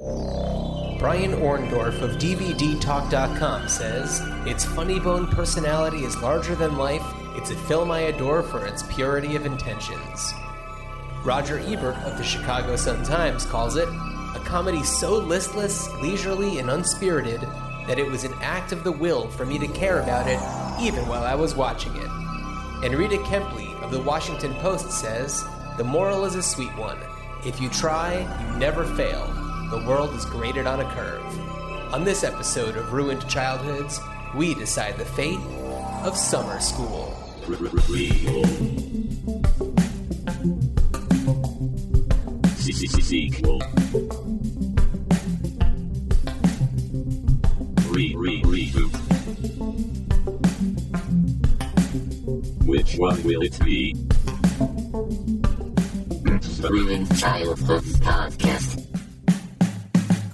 Brian Orndorff of DVDTalk.com says, Its funny bone personality is larger than life. It's a film I adore for its purity of intentions. Roger Ebert of the Chicago Sun-Times calls it a comedy so listless, leisurely, and unspirited that it was an act of the will for me to care about it even while I was watching it. And Rita Kempley of the Washington Post says, The moral is a sweet one. If you try, you never fail. The world is graded on a curve. On this episode of Ruined Childhoods, we decide the fate of summer school. Sequel. Re re reboot. Which one will it be? The Ruined Childhoods Podcast.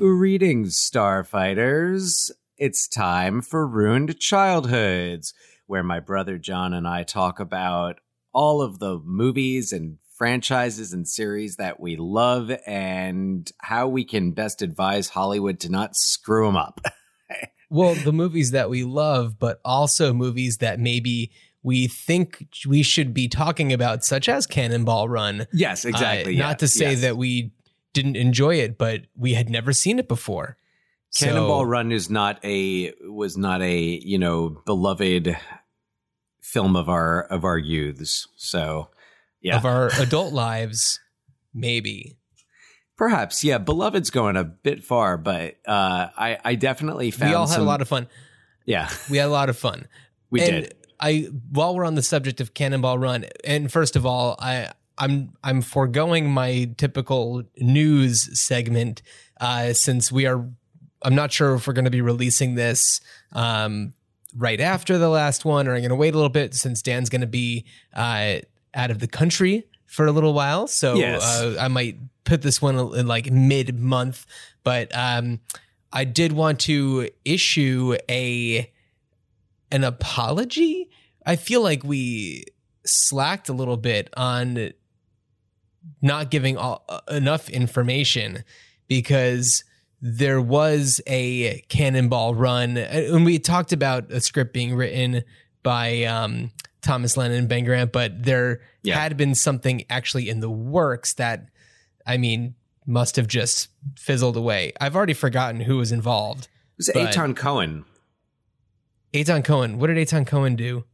Greetings, Starfighters. It's time for Ruined Childhoods, where my brother Jon and I talk about all of the movies and franchises and series that we love and how we can best advise Hollywood to not screw them up. Well, the movies that we love, but also movies that maybe we think we should be talking about, such as Cannonball Run. yes, exactly. Uh, Not to say yes. that we didn't enjoy it, but we had never seen it before. So- Cannonball Run is not a was not a you know beloved film of our of our youths. So yeah, of our adult lives, maybe. perhaps yeah, beloved's going a bit far, but uh, I I definitely found we all had some, a lot of fun. yeah We had a lot of fun. we and did I while we're on the subject of Cannonball Run, and first of all, I I'm I'm foregoing my typical news segment uh, since we are. I'm not sure if we're going to be releasing this um, right after the last one, or I'm going to wait a little bit since Dan's going to be uh, out of the country for a little while. So Yes. uh, I might put this one in like mid month, but um, I did want to issue a an apology. I feel like we slacked a little bit on not giving all, uh, enough information because there was a cannonball run and we talked about a script being written by um, Thomas Lennon and Ben Garant, but there Yeah. had been something actually in the works that I mean must have just fizzled away. I've already forgotten who was involved. it was Etan Cohen. Etan Cohen. What did Etan Cohen do?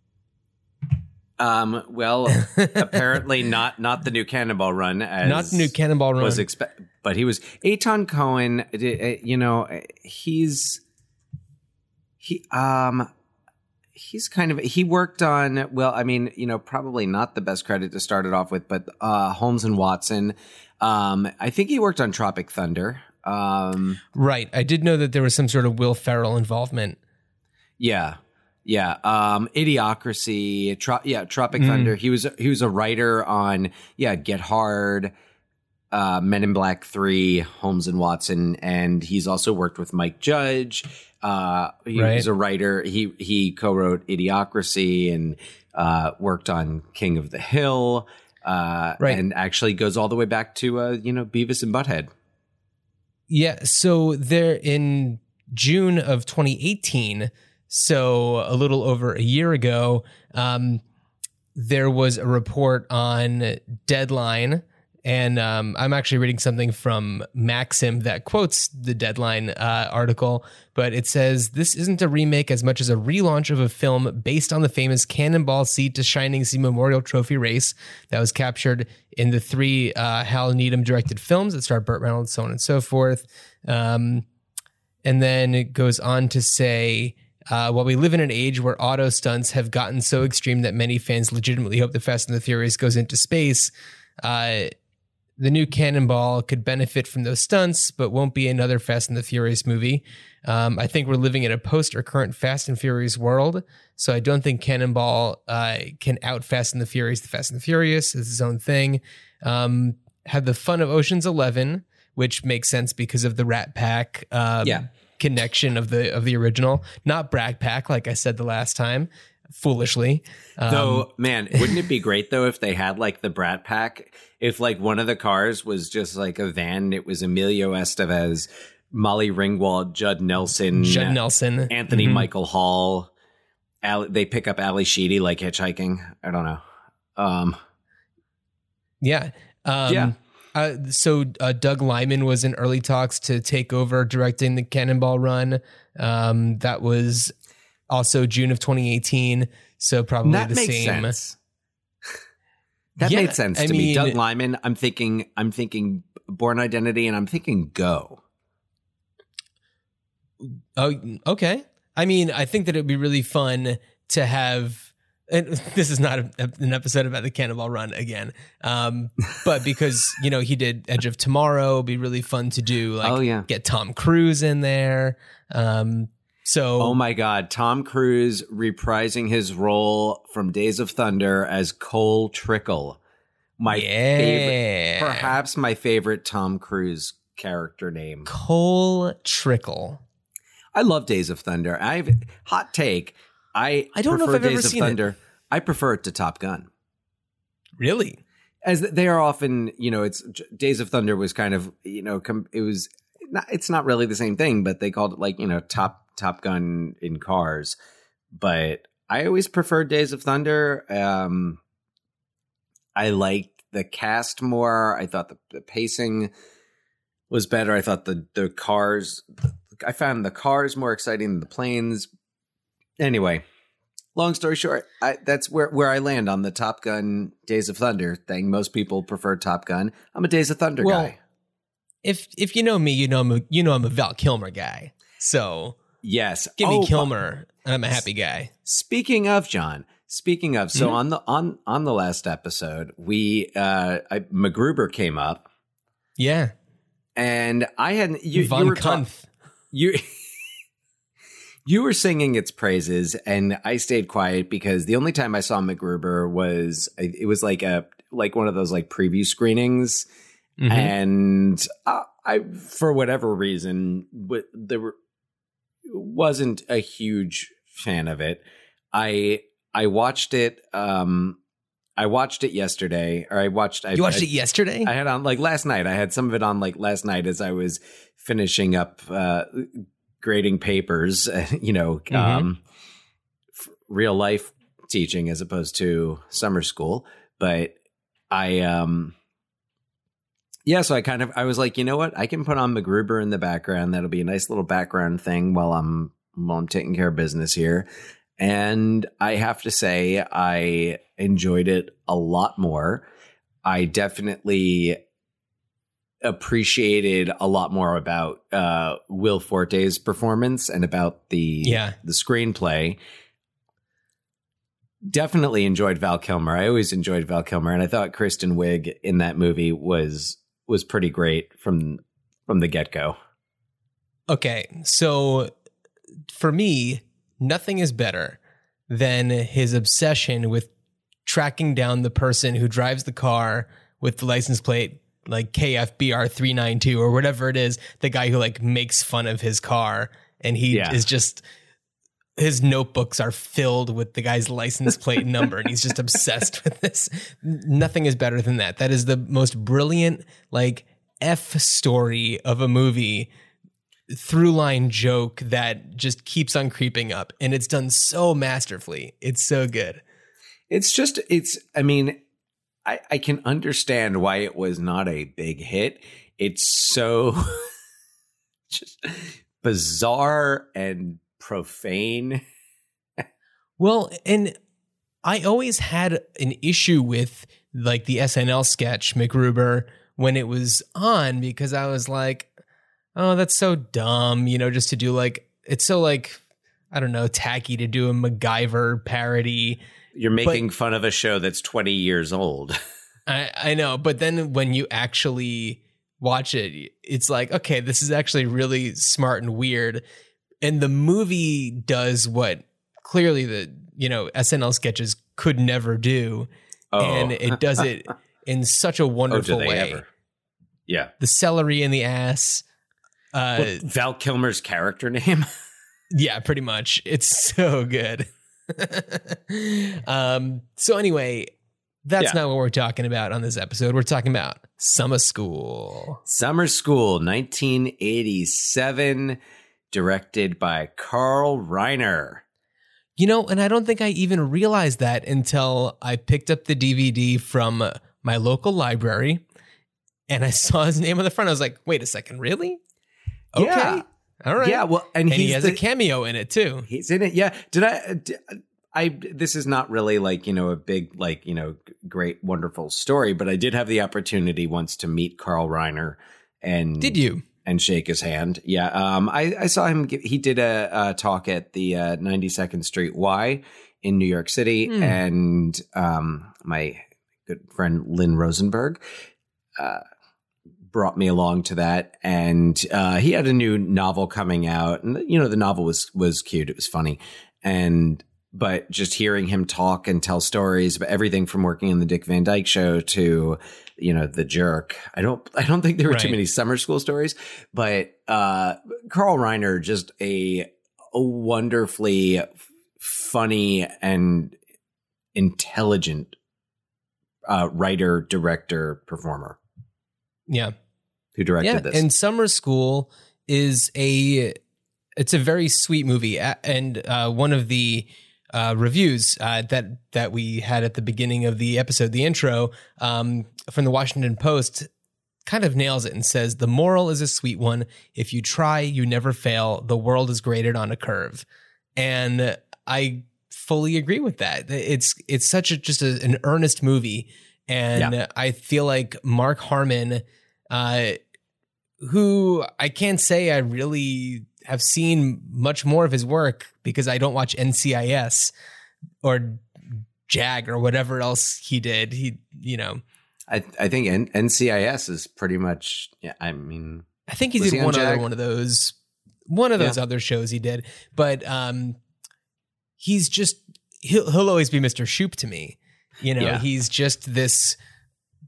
Um, well, apparently not not the new Cannonball Run as Not the new Cannonball Run. was expect, but he was Etan Cohen. uh, You know, he's he um he's kind of he worked on well, I mean, you know, probably not the best credit to start it off with, but uh Holmes and Watson. Um, I think he worked on Tropic Thunder. Um, right. I did know that there was some sort of Will Ferrell involvement. Yeah. Yeah. Um Idiocracy, Tro- yeah, Tropic Mm. Thunder. He was he was a writer on yeah, Get Hard, uh Men in Black 3, Holmes and Watson, and he's also worked with Mike Judge. Uh he Right. was a writer. He he co-wrote Idiocracy and uh worked on King of the Hill. Uh Right. and actually goes all the way back to uh, you know, Beavis and Butthead. Yeah. So there in June of 2018, so a little over a year ago, um, there was a report on Deadline. And um, I'm actually reading something from Maxim that quotes the Deadline uh, article, but it says this isn't a remake as much as a relaunch of a film based on the famous Cannonball Sea to Shining Sea Memorial Trophy race that was captured in the three uh, Hal Needham directed films that star Burt Reynolds, so on and so forth. Um, and then it goes on to say, uh, while we live in an age where auto stunts have gotten so extreme that many fans legitimately hope the Fast and the Furious goes into space, uh, the new Cannonball could benefit from those stunts, but won't be another Fast and the Furious movie. Um, I think we're living in a post or current Fast and Furious world, so I don't think Cannonball uh, can out Fast and the Furious. The Fast and the Furious is its own thing. Um, had the fun of Ocean's Eleven, which makes sense because of the Rat Pack. Um, Yeah. Connection of the of the original, not Brag Pack, like I said the last time. foolishly. Um, Though, man, wouldn't it be great though if they had like the Brat Pack? If like one of the cars was just like a van, it was Emilio Estevez, Molly Ringwald, Judd Nelson, Judd Nelson, Anthony Mhm. Michael Hall. Ally, they pick up Ally Sheedy like hitchhiking. I don't know. Um, Yeah. Um, Yeah. Uh, so uh, Doug Liman was in early talks to take over directing the Cannonball Run. Um, that was also June of 2018. So probably that the makes same. sense. that Yeah, made sense I to me. Doug Liman. I'm thinking. I'm thinking Bourne Identity, and I'm thinking Go. Oh, okay. I mean, I think that it would be really fun to have. And this is not a, an episode about the Cannonball Run again, um, but because you know he did Edge of Tomorrow, it'd be really fun to do. Like, Oh, yeah. get Tom Cruise in there. Um, so, Oh my God, Tom Cruise reprising his role from Days of Thunder as Cole Trickle. My favorite, perhaps my favorite Tom Cruise character name. Cole Trickle. I love Days of Thunder. I've hot take. I I don't know if I've ever Days of seen it. Thunder. I prefer it to Top Gun. Really? As they are often, you know, it's Days of Thunder was kind of, you know, it was not, it's not really the same thing, but they called it like, you know, Top Top Gun in cars. But I always preferred Days of Thunder. Um I liked the cast more. I thought the, the pacing was better. I thought the the cars I found the cars more exciting than the planes. Anyway, long story short, I, that's where where I land on the Top Gun Days of Thunder thing. Most people prefer Top Gun. I'm a Days of Thunder Well, guy. If if you know me, you know I'm a, you know I'm a Val Kilmer guy. So Yes, give me Oh, Kilmer, and I'm a happy guy. Speaking of Jon, speaking of, so Mhm. on the on on the last episode, we uh I, MacGruber came up, Yeah, and I hadn't you, Von you were Kunth. you you were singing its praises and i stayed quiet because the only time i saw macgruber was it was like a like one of those like preview screenings Mhm. and uh, i for whatever reason w- there were wasn't a huge fan of it i i watched it um i watched it yesterday or i watched I, you watched I, it yesterday? I had on like last night. I had some of it on like last night as I was finishing up uh, grading papers. You know, Mhm. um, real life teaching as opposed to summer school. But I, um, yeah. So I kind of I was like, you know what? I can put on MacGruber in the background. That'll be a nice little background thing while I'm while I'm taking care of business here. And I have to say, I enjoyed it a lot more. I definitely appreciated a lot more about uh, Will Forte's performance and about the Yeah. the screenplay. Definitely enjoyed Val Kilmer. I always enjoyed Val Kilmer, and I thought Kristen Wiig in that movie was was pretty great from from the get go. Okay, so for me, nothing is better than his obsession with tracking down the person who drives the car with the license plate like KFBR 392 or whatever it is, the guy who like makes fun of his car and he Yeah. is just his notebooks are filled with the guy's license plate number and he's just obsessed with this. Nothing is better than that. That is the most brilliant like F story of a movie through line joke that just keeps on creeping up and it's done so masterfully. It's so good. It's just it's I mean, I, I can understand why it was not a big hit. It's so just bizarre and profane. Well, and I always had an issue with like the SNL sketch MacGruber when it was on because I was like, oh, that's so dumb, you know, just to do like it's so like I don't know, tacky to do a MacGyver parody. You're making fun of a show that's 20 years old. I, I know, but then when you actually watch it, it's like, okay, this is actually really smart and weird. And the movie does what clearly the you know SNL sketches could never do, and it does it in such a oh, wonderful they way. ever? Yeah. The celery in the ass. Uh, Val Kilmer's character name? yeah, pretty much. It's so good. um, so anyway, that's Yeah. not what we're talking about on this episode. We're talking about summer school. Summer School, 1987, directed by Carl Reiner. You know, and I don't think I even realized that until I picked up the DVD from my local library and I saw his name on the front. I was like, wait a second, really? Okay. Yeah. All right. Yeah, well, and, and he he's has the- a cameo in it too. He's in it. Yeah. Did I? Did, I this is not really like you know a big like you know great wonderful story, but I did have the opportunity once to meet Carl Reiner and Did you? and shake his hand. Yeah, um, I, I saw him. Give, he did a, a talk at the uh, 92nd Street Y in New York City, Hmm. and um, my good friend Lynn Rosenberg uh, brought me along to that. And uh, he had a new novel coming out, and you know the novel was was cute. It was funny, and but just hearing him talk and tell stories about everything from working in the Dick Van Dyke Show to you know the jerk i don't i don't think there were too many summer school stories but uh carl reiner just a, a wonderfully funny and intelligent uh writer director performer Yeah. Who directed yeah. this And Summer School is a it's a very sweet movie. And uh, one of the uh, reviews uh, that that we had at the beginning of the episode, the intro um, from the Washington Post, kind of nails it and says the moral is a sweet one. If you try, you never fail. The world is graded on a curve, and I fully agree with that. It's it's such a just a, an earnest movie, and I feel like Mark Harmon, uh, who I can't say I really have seen much more of his work because I don't watch NCIS or Jag or whatever else he did. He, you know, I, I think N- ncis is pretty much yeah i mean I think he did he on one other one of those one of those other shows he did, but um he's just he'll he'll always be Mr. Shoop to me. You know, Yeah. he's just this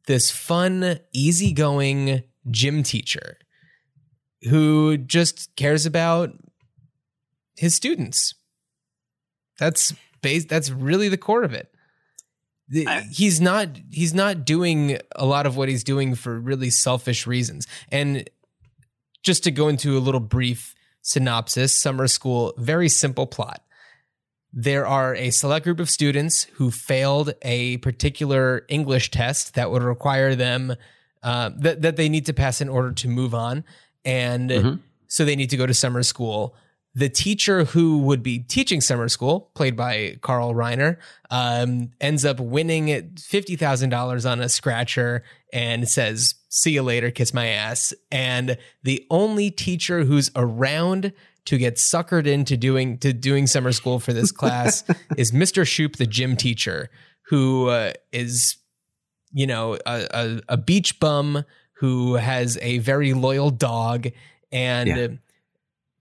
this fun, easygoing gym teacher who just cares about his students. That's base that's really the core of it. The- I- he's not he's not doing a lot of what he's doing for really selfish reasons. And just to go into a little brief synopsis, summer school, very simple plot. There are a select group of students who failed a particular English test that would require them uh, that that they need to pass in order to move on, and Mhm. so they need to go to summer school. The teacher who would be teaching summer school, played by Carl Reiner, um, ends up winning fifty thousand dollars on a scratcher and says, "See you later, kiss my ass." And the only teacher who's around to get suckered into doing to doing summer school for this class is Mr. Shoop, the gym teacher, who uh, is, you know, a, a, a beach bum who has a very loyal dog and. Yeah.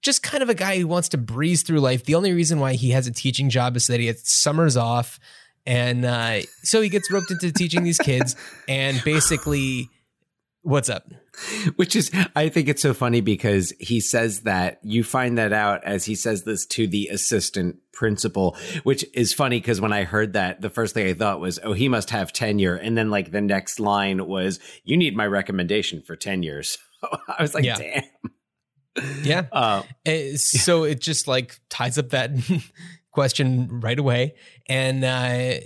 just kind of a guy who wants to breeze through life. The only reason why he has a teaching job is that he has summers off. And uh, so he gets roped into teaching these kids. And basically, what's up? which is i think it's so funny because he says that you find that out as he says this to the assistant principal which is funny because when i heard that the first thing i thought was oh he must have tenure and then like the next line was you need my recommendation for tenure so i was like Yeah. damn Yeah. uh, Uh, so it just like ties up that question right away. And uh,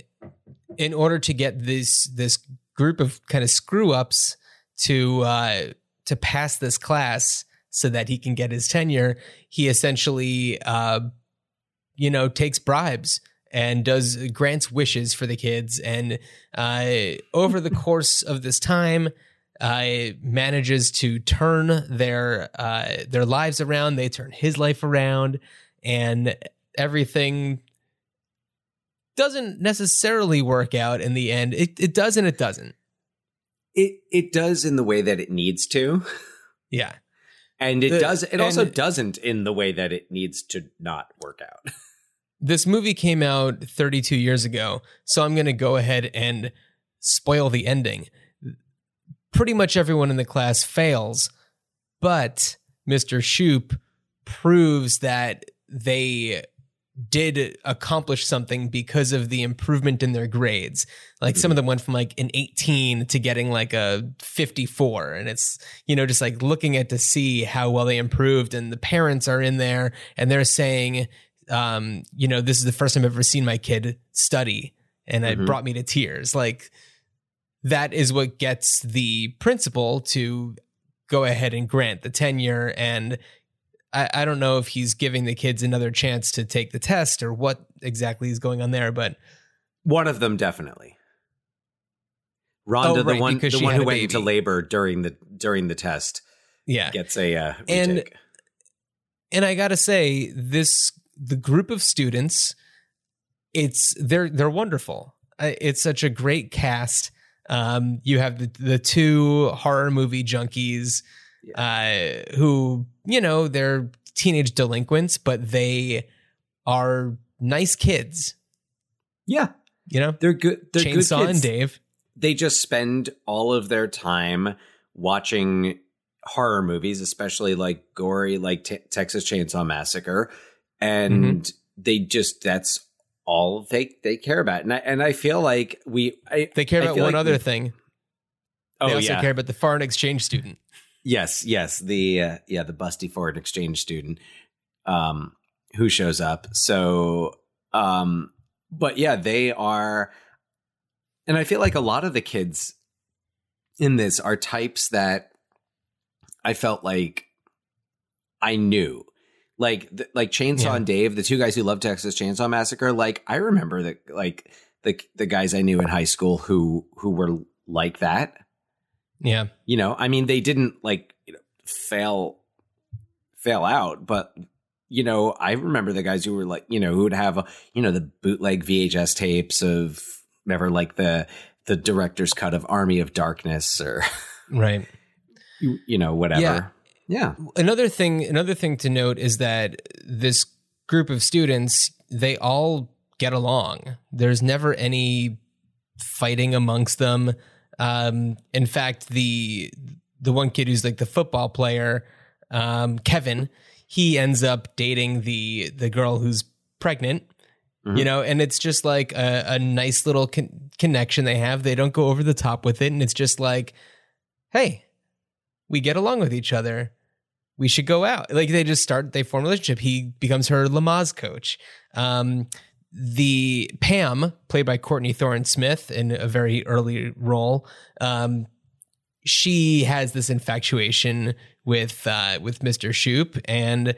in order to get this this group of kind of screw ups to uh, to pass this class so that he can get his tenure, he essentially uh, you know takes bribes and does grants wishes for the kids and uh, over the course of this time uh, manages to turn their uh, their lives around. They turn his life around, and everything doesn't necessarily work out in the end. It it does and it doesn't. it it does in the way that it needs to Yeah, and it The- does it also doesn't in the way that it needs to not work out this movie came out 32 years ago, so I'm going to go ahead and spoil the ending. Pretty much everyone in the class fails, but Mr. Shoop proves that they did accomplish something because of the improvement in their grades. Like some of them went from like an 18 to getting like a 54. And it's, you know, just like looking at to see how well they improved. And the parents are in there and they're saying, um, you know, this is the first time I've ever seen my kid study. And it Mhm. brought me to tears. Like that is what gets the principal to go ahead and grant the tenure and I, I don't know if he's giving the kids another chance to take the test or what exactly is going on there, but One of them definitely. Rhonda, Oh, the one, the one who went into labor during the during the test, yeah. gets a uh, And- And I gotta say, this the group of students, it's they're they're wonderful. It's such a great cast. Um, you have the the two horror movie junkies, uh, who you know they're teenage delinquents, but they are nice kids. yeah, You know, they're good. They're good Chainsaw kids. and Dave. they just spend all of their time watching horror movies, especially like gory, like Te- Texas Chainsaw Massacre, and Mm-hmm. they just that's all they they care about. And I and I feel like we I, They care about one like other we- thing. Oh they also yeah, care about the foreign exchange student. yes, yes. The uh, yeah the busty foreign exchange student, um, who shows up. So, um, but yeah, they are, and I feel like a lot of the kids in this are types that I felt like I knew. Like th- like Chainsaw Yeah. and Dave, the two guys who love Texas Chainsaw Massacre, like I remember that like the the guys I knew in high school who who were like that. Yeah. You know, I mean they didn't like you know, fail fail out, but you know, I remember the guys who were like, you know, who would have uh, you know the bootleg VHS tapes of never like the the director's cut of Army of Darkness or Right. you, you know whatever. Yeah. Another thing another thing to note is that this group of students, they all get along. There's never any fighting amongst them. Um, in fact, the the one kid who's like the football player, um, Kevin, he ends up dating the the girl who's pregnant. Mhm. You know, and it's just like a, a nice little con- connection they have. They don't go over the top with it, and it's just like, hey, we get along with each other. We should go out. Like they just start, they form a relationship. He becomes her Lamaze coach. Um, the Pam, played by Courtney Thorne Smith in a very early role, um, she has this infatuation with uh, with Mr. Shoop, and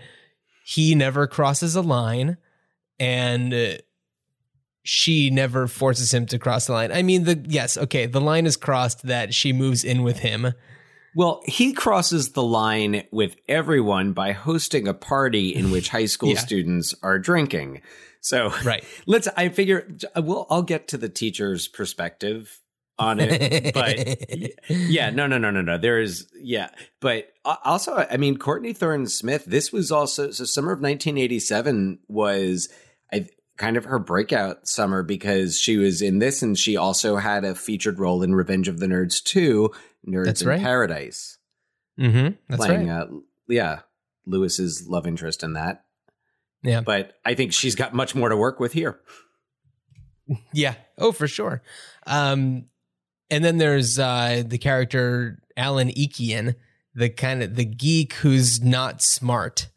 he never crosses a line, and she never forces him to cross the line. I mean, the yes, okay, the line is crossed that she moves in with him. Well, he crosses the line with everyone by hosting a party in which high school Yeah. students are drinking. So Right. let's. I figure we'll. I'll get to the teacher's perspective on it, but yeah, no, no, no, no, no. There is, yeah, but uh, also, I mean, Courtney Thorne Smith. This was also so. Summer of 1987 was, I kind of her breakout summer because she was in this, and she also had a featured role in Revenge of the Nerds 2, Nerds That's in right. Paradise, Mm-hmm. That's playing, right. uh, yeah, Lewis's love interest in that. Yeah. But I think she's got much more to work with here. Yeah. Oh, for sure. Um, and then there's uh, the character Alan Eakian, the kind of the geek who's not smart.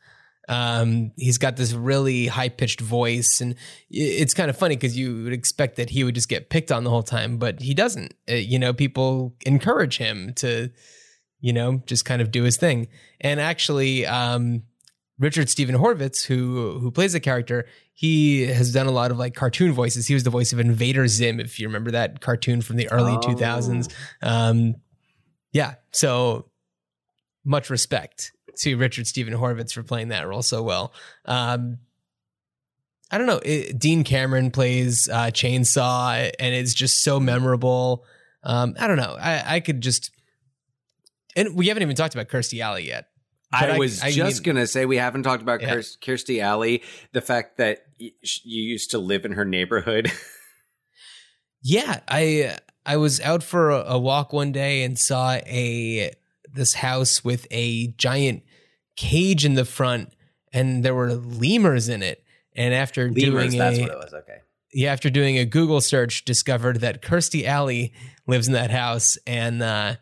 Um, he's got this really high pitched voice, and it's kind of funny because you would expect that he would just get picked on the whole time, but he doesn't. Uh, you know, people encourage him to, you know, just kind of do his thing. And actually, um, Richard Steven Horvitz, who who plays the character, he has done a lot of like cartoon voices. He was the voice of Invader Zim, if you remember that cartoon from the early Oh. 2000s. Um, yeah, so much respect to Richard Steven Horvitz for playing that role so well. Um, I don't know. It, Dean Cameron plays uh, Chainsaw, and it's just so memorable. Um, I don't know. I, I could just, and we haven't even talked about Kirstie Alley yet. But I was I just mean- gonna say we haven't talked about Yeah. Kirstie Alley. The fact that you used to live in her neighborhood. Yeah, I I was out for a, a walk one day and saw a this house with a giant cage in the front, and there were lemurs in it. And after Lemurs, doing that's a, what it was. Okay. yeah, after doing a Google search, discovered that Kirstie Alley lives in that house and uh,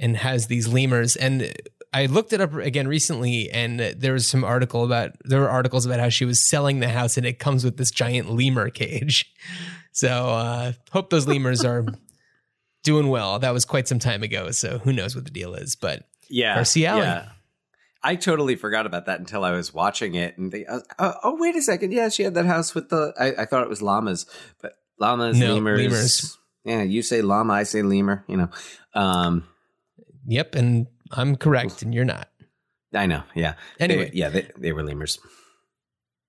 and has these lemurs. And I looked it up again recently, and there was some article about there were articles about how she was selling the house, and it comes with this giant lemur cage. So uh, hope those lemurs are doing well. That was quite some time ago, so who knows what the deal is? But Yeah. Percy Alley. Yeah. I totally forgot about that until I was watching it, and they, I was, oh, oh, wait a second, yeah, she had that house with the. I, I thought it was llamas, but llamas, No, lemurs. lemurs. Yeah, you say llama, I say lemur. You know, um, yep, and I'm correct, and you're not. I know. Yeah. They- Anyway, yeah, they, they were lemurs.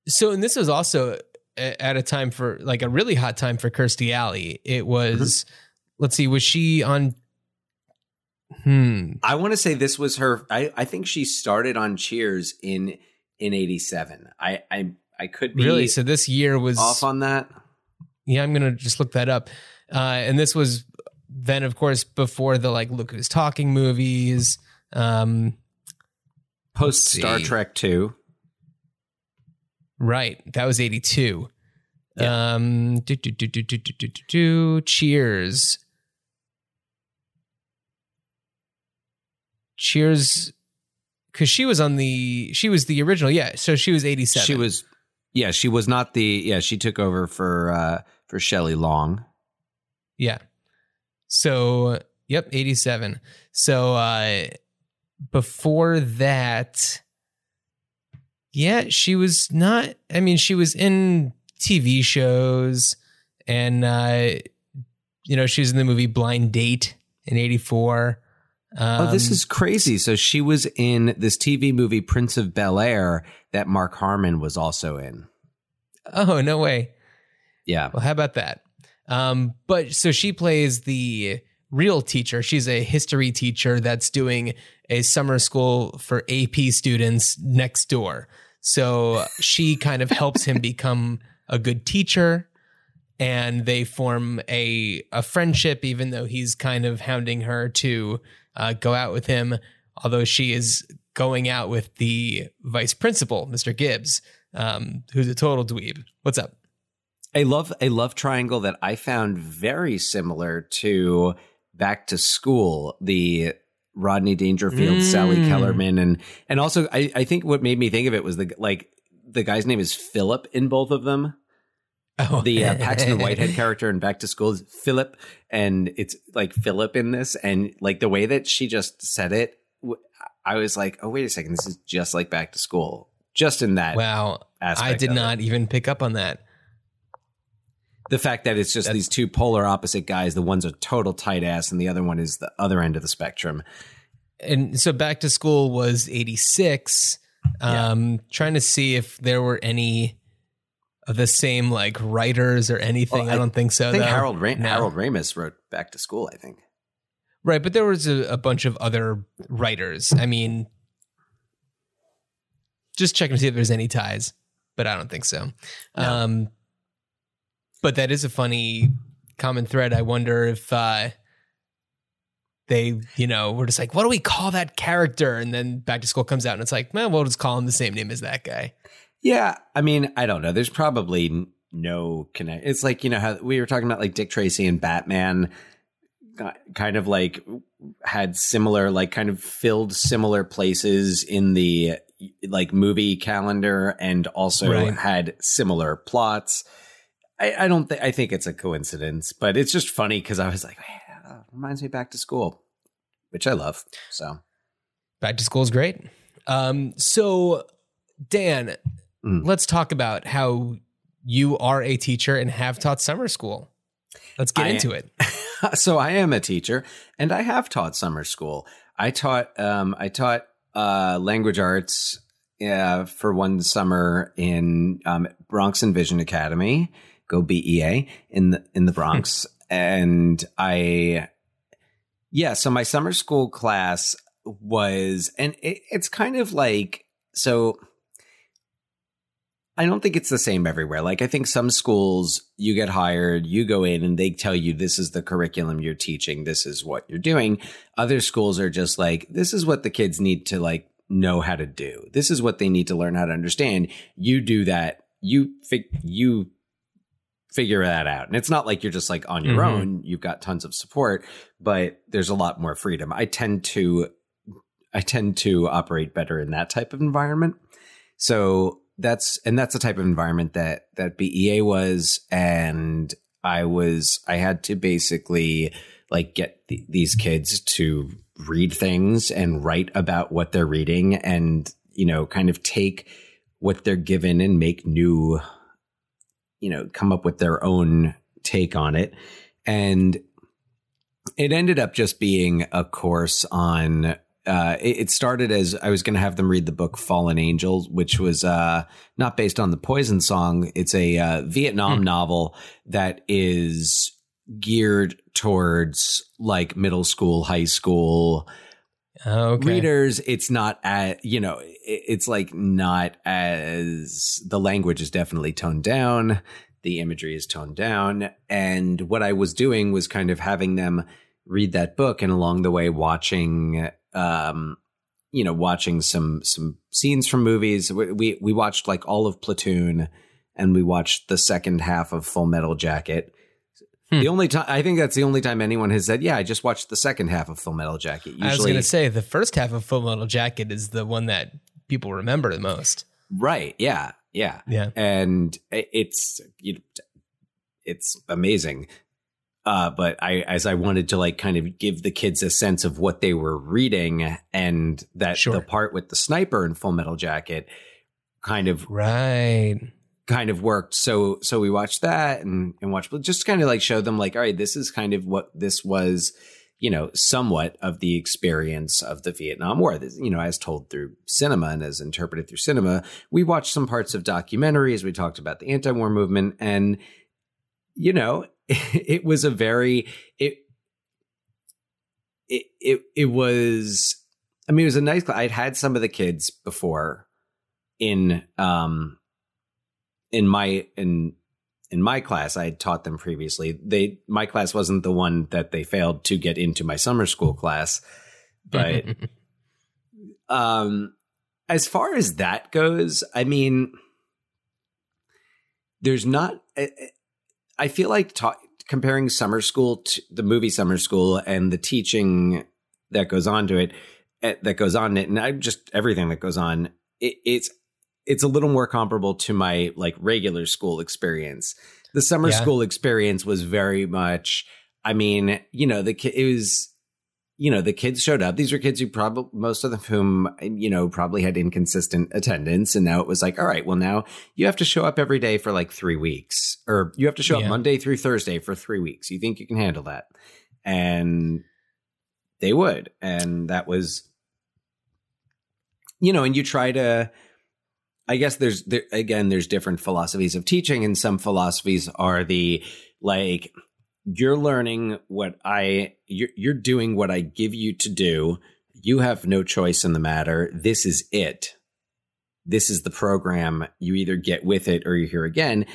So, and this was also at a time for like a really hot time for Kirstie Alley. It was, mm-hmm. let's see, was she on? Hmm. I want to say this was her. I, I think she started on Cheers in in '87. I I I could be Really? So this year was off on that. Yeah, I'm gonna just look that up. Uh, and this was then, of course, before the like Look Who's Talking movies. Um, Post. Star Trek Two. right, that was '82. Yeah. Um, do, do, do, do, do, do, do, do, do. Cheers. Cheers, because she was on the she was the original. Yeah, so she was '87. She was. Yeah, she was not the. Yeah, she took over for uh for Shelley Long. Yeah. So, yep, 87. So, uh before that yeah, she was not I mean, she was in TV shows and uh you know, she was in the movie Blind Date in 84. Um, oh, this is crazy. So she was in this TV movie Prince of Bel Air that Mark Harmon was also in. Oh, no way. Yeah. Well, how about that? Um, but so she plays the real teacher. She's a history teacher that's doing a summer school for AP students next door. So she kind of helps him become a good teacher and they form a a friendship even though he's kind of hounding her to uh, go out with him although she is going out with the vice principal mr gibbs um, who's a total dweeb what's up a love a love triangle that I found very similar to Back to School, the Rodney Dangerfield, Mm. Sally Kellerman, and and also I, I think what made me think of it was the like the guy's name is Philip in both of them. Oh, The uh, Paxton Whitehead character in Back to School is Philip, and it's like Philip in this, and like the way that she just said it, I was like, oh wait a second, this is just like Back to School, just in that Wow. I did of it. not even pick up on that. the fact that it's just That's- these two polar opposite guys. The one's a total tight ass, and the other one is the other end of the spectrum. And so back to school was 86. Um, trying to see if there were any the same like writers or anything. Well, I, don't think so. I think though. Harold Ra- No. Harold Ramis wrote Back to School. I think. Right, but there was a, a bunch of other writers. I mean, just checking to see if there's any ties, but I don't think so. No. Um, but that is a funny common thread. I wonder if uh, they, you know, were just like, what do we call that character? And then Back to School comes out, and it's like, man, we'll just call him the same name as that guy. Yeah, I mean, I don't know. There's probably no connect. It's like you know how we were talking about like Dick Tracy and Batman, got- kind of like had similar, like kind of filled similar places in the like movie calendar, and also Right. had similar plots. I, I don't think I think it's a coincidence, but it's just funny because I was like, "Hey, uh, reminds me back to school, which I love. So Back to School is great. Um, so, Dan, Mm. let's talk about how you are a teacher and have taught summer school. Let's get I- into it. so I am a teacher and I have taught summer school. I taught um, I taught uh, language arts uh, for one summer in um, Bronx Envision Academy, go BEA in the in the Bronx, and I yeah. So my summer school class was, and it, it's kind of like so. I don't think it's the same everywhere. Like I think some schools you get hired, you go in and they tell you this is the curriculum you're teaching, this is what you're doing. Other schools are just like this is what the kids need to like know how to do. This is what they need to learn how to understand. You do that you fig- you figure that out. And it's not like you're just like on your Mhm. own. You've got tons of support, but there's a lot more freedom. I tend to I tend to operate better in that type of environment. So that's and that's the type of environment that that BEA was. And I was I had to basically like get th- these kids to read things and write about what they're reading and you know kind of take what they're given and make new you know come up with their own take on it. And it ended up just being a course on uh, it, it started as I was going to have them read the book Fallen Angels, which was uh, not based on the Poison song. It's a uh, Vietnam Hmm. novel that is geared towards like middle school, high school Oh, okay. readers. It's not at you know, it, it's like not as the language is definitely toned down. The imagery is toned down, and what I was doing was kind of having them read that book, and along the way watching um you know watching some some scenes from movies we we, we watched like all of platoon and we watched the second half of full metal jacket Hmm. the only time i think that's the only time anyone has said yeah i just watched the second half of full metal jacket usually I was going to say the first half of Full Metal Jacket is the one that people remember the most. right yeah yeah Yeah. and it's you know, it's amazing uh but i as i wanted to like kind of give the kids a sense of what they were reading and that Sure. the part with the sniper in full metal jacket kind of Right. kind of worked so so we watched that and and watched but just kind of like show them like all right this is kind of what this was you know somewhat of the experience of the vietnam war this, you know as told through cinema and as interpreted through cinema we watched some parts of documentaries we talked about the anti-war movement and you know it was a very it it it, it was i mean it was a nice class. i'd had some of the kids before in um in my in in my class i had taught them previously they my class wasn't the one that they failed to get into my summer school class but um as far as that goes i mean there's not i, feel like ta- comparing summer school to the movie summer school and the teaching that goes on to it eh, that goes on it and i just everything that goes on it, it's it's a little more comparable to my like regular school experience the summer Yeah. school experience was very much i mean you know the it was you know the kids showed up. These were kids who probably most of them whom you know probably had inconsistent attendance and now it was like all right well now you have to show up every day for like three weeks or you have to show Yeah. up monday through thursday for three weeks. You think you can handle that? And they would and that was you know and you try to i guess there's there, again there's different philosophies of teaching and some philosophies are the like you're learning what i you're, you're doing what i give you to do. You have no choice in the matter. This is it. This is the program. You either get with it or you're here again.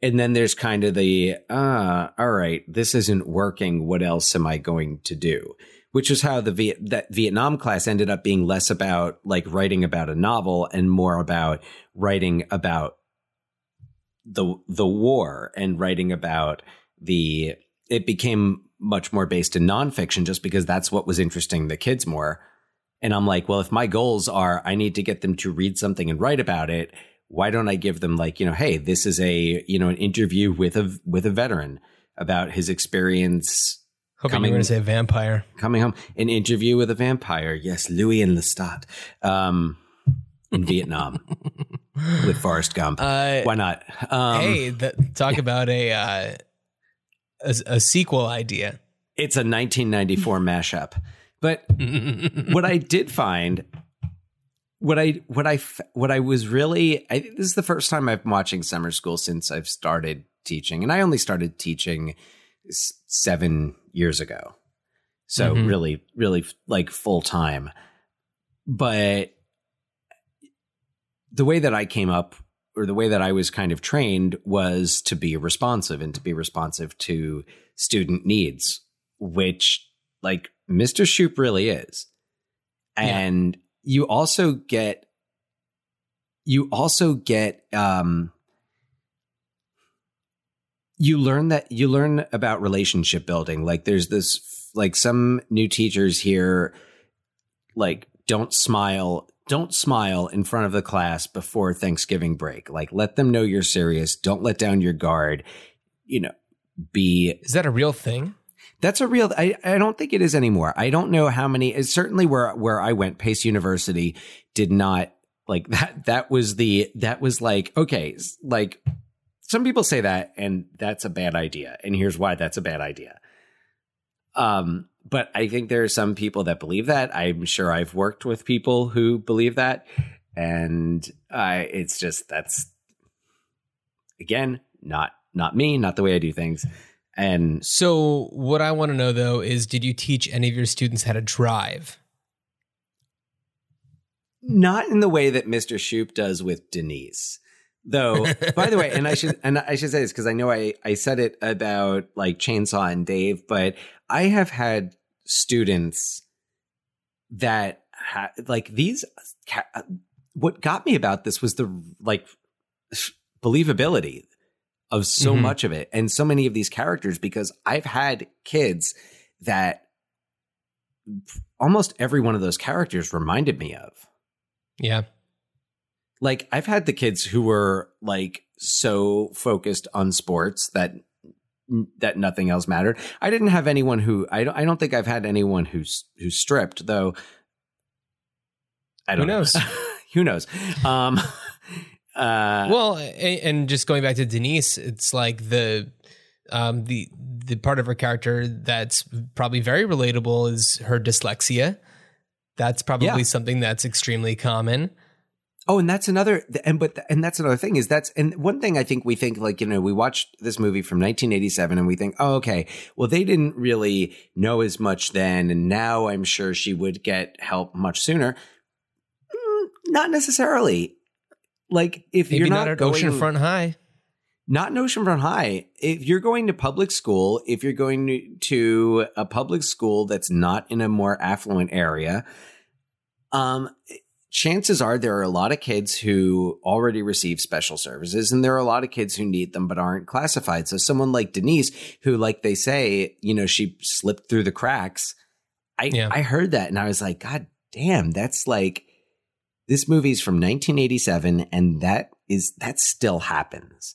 And then there's kind of the ah all right this isn't working. What else am i going to do? Which is how the that Vietnam class ended up being less about like writing about a novel and more about writing about the the war and writing about the it became much more based in nonfiction just because that's what was interesting the kids more. And I'm like, well, if my goals are I need to get them to read something and write about it, why don't I give them like, you know, hey, this is a, you know, an interview with a with a veteran about his experience Hoping Coming- you were going to say vampire. coming home, an interview with a vampire. Yes, Louis and Lestat, um, in Vietnam with Forrest Gump. Uh, Why not? Um, hey, the, talk about a, uh, a a sequel idea. it's a 1994 mashup. But what I did find, what I what I what I was really, I, this is the first time I've been watching summer school since I've started teaching, and I only started teaching s- seven years ago, so Mhm. really, really like full time. But the way that I came up, or the way that I was kind of trained, was to be responsive and to be responsive to student needs, which like Mr. Shoop really is. Yeah. And you also get you also get um you learn that you learn about relationship building. Like there's this like some new teachers here like don't smile don't smile in front of the class before Thanksgiving break. Like let them know you're serious. Don't let down your guard. You know, be Is that a real thing? that's a real I, I don't think it is anymore. I don't know how many it's certainly where where I went, Pace University did not like that that was the that was like okay, like some people say that and that's a bad idea. And here's why that's a bad idea. Um but I think there are some people that believe that. I'm sure I've worked with people who believe that and I it's just that's again not not me, not the way I do things. And So, what I want to know though is did you teach any of your students how to drive? not in the way that Mr. Shoop does with Denise. Though, by the way, and I should and I should say this because I know I I said it about like Chainsaw and Dave, but I have had students that ha- like these. ca- What got me about this was the like believability of so Mhm. much of it and so many of these characters because I've had kids that almost every one of those characters reminded me of Yeah. like I've had the kids who were like so focused on sports that that nothing else mattered. I didn't have anyone who I don't I don't think I've had anyone who's who stripped though. I don't knows? know. who knows? Um uh Well, and just going back to Denise, it's like the um the the part of her character that's probably very relatable is her dyslexia. That's probably Yeah. something that's extremely common. Oh, and that's another, and but and that's another thing is that's and one thing I think we think like you know we watched this movie from 1987 and we think oh okay well they didn't really know as much then and now I'm sure she would get help much sooner. Mm, not necessarily. Like if Maybe you're not, not, at going, Oceanfront High. not in Oceanfront High. If you're going to public school, if you're going to, to a public school that's not in a more affluent area, um, chances are there are a lot of kids who already receive special services, and there are a lot of kids who need them but aren't classified. So someone like Denise, who, like they say, you know, she slipped through the cracks. I Yeah. I heard that and I was like, God damn, that's like this movie's from 1987, and that is that still happens.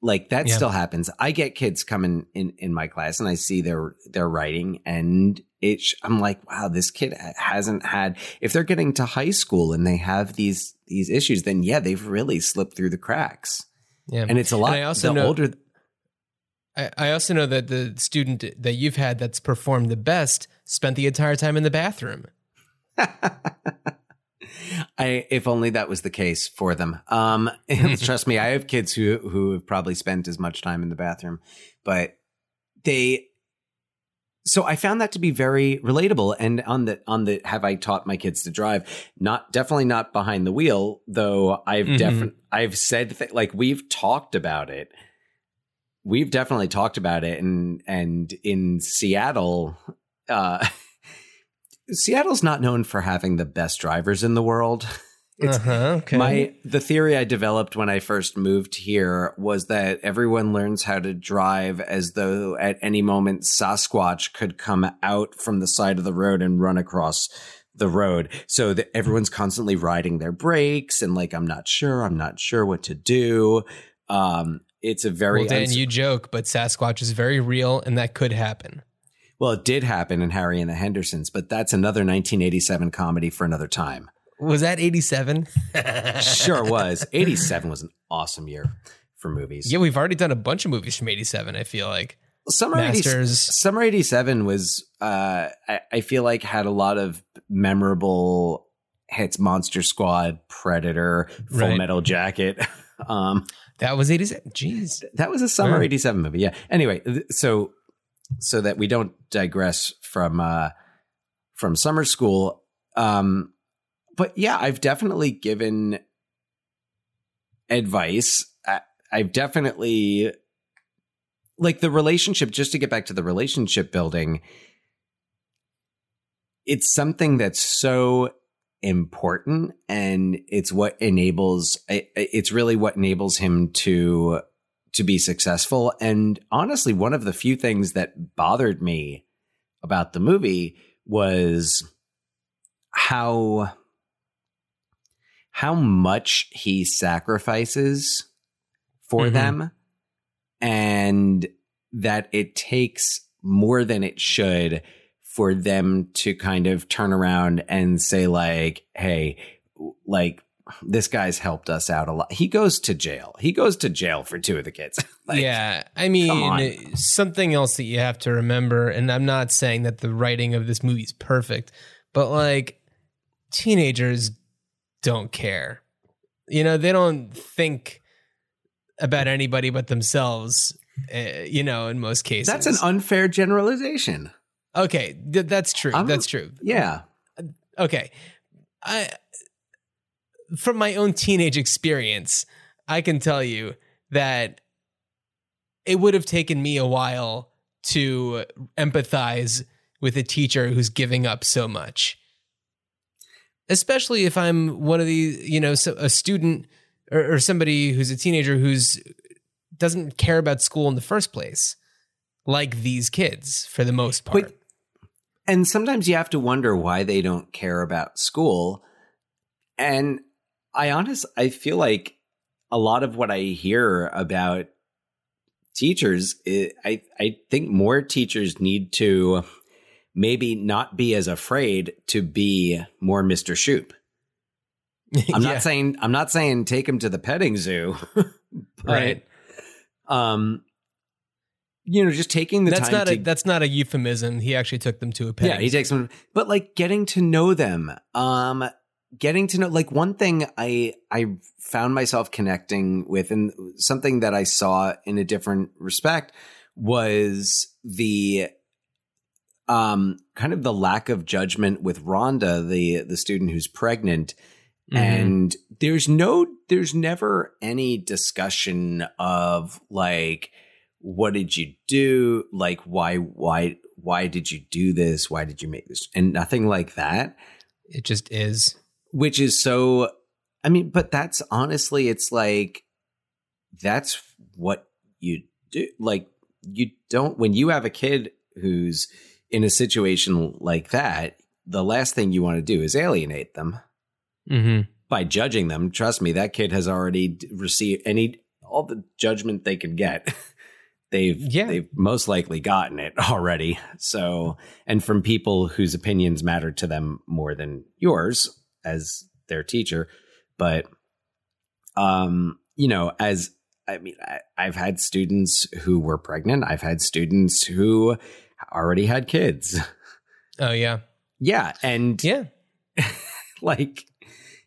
Like that Yeah. still happens. I get kids coming in in my class, and I see their their writing, and it. I'm like, wow, this kid hasn't had. If they're getting to high school and they have these these issues, then yeah, they've really slipped through the cracks. Yeah. And it's a lot. I also the know- older. I, I also know that the student that you've had that's performed the best spent the entire time in the bathroom. I if only that was the case for them. Um, trust me, I have kids who who have probably spent as much time in the bathroom, but they. So I found that to be very relatable, and on the on the have I taught my kids to drive? Not definitely not behind the wheel, though. I've Mhm. definitely I've said th- like we've talked about it. We've definitely talked about it, and and in Seattle, uh, Seattle's not known for having the best drivers in the world. It's uh-huh, okay. my the theory I developed when I first moved here was that everyone learns how to drive as though at any moment Sasquatch could come out from the side of the road and run across the road. So that everyone's constantly riding their brakes and like I'm not sure, I'm not sure what to do. Um it's a very well, Dan, uns- you joke, but Sasquatch is very real, and that could happen. well, it did happen in Harry and the Hendersons, but that's another 1987 comedy for another time. Was that eighty-seven? Sure was. 87 was an awesome year for movies. Yeah, we've already done a bunch of movies from '87. I feel like Summer 80, Summer 87 was uh I, I feel like had a lot of memorable hits Monster Squad, Predator, Full Right. Metal Jacket. um that was '87. Jeez. that was a summer Right. 87 movie. Yeah. Anyway, th- so so that we don't digress from uh from summer school um but yeah, I've definitely given advice. I, I've definitely like the relationship just to get back to the relationship building it's something that's so important and it's what enables it's really what enables him to to be successful. And honestly, one of the few things that bothered me about the movie was how how much he sacrifices for Mhm. them and that it takes more than it should for them to kind of turn around and say like hey like this guy's helped us out a lot. He goes to jail. He goes to jail for two of the kids. Like, yeah, I mean, something else that you have to remember, and I'm not saying that the writing of this movie is perfect, but like teenagers don't care. You know, they don't think about anybody but themselves. Uh, you know, in most cases, that's an unfair generalization okay. Th- that's true. I'm- that's true. yeah okay i from my own teenage experience i can tell you that it would have taken me a while to empathize with a teacher who's giving up so much especially if i'm one of these you know so- a student or, or somebody who's a teenager who's doesn't care about school in the first place like these kids for the most part. Wait, and sometimes you have to wonder why they don't care about school. And i honest i feel like a lot of what i hear about teachers i, I think more teachers need to maybe not be as afraid to be more mr shoop i'm Yeah. not saying i'm not saying take him to the petting zoo but, Right. um you know just taking the that's time not to a that's not a euphemism. He actually took them to a petting. yeah, he takes them, but like getting to know them, um, getting to know like one thing I I found myself connecting with, and something that I saw in a different respect was the um kind of the lack of judgment with Rhonda, the the student who's pregnant, Mhm. and there's no there's never any discussion of like what did you do? Like why why why did you do this? Why did you make this? And nothing like that. It just is. which is so i mean but that's honestly it's like that's what you do. Like you don't when you have a kid who's in a situation like that the last thing you want to do is alienate them Mm-hmm. by judging them trust me that kid has already received any all the judgment they could get they've Yeah. they've most likely gotten it already so and from people whose opinions matter to them more than yours as their teacher but um you know as i mean I, i've had students who were pregnant i've had students who already had kids Oh yeah, yeah and yeah. like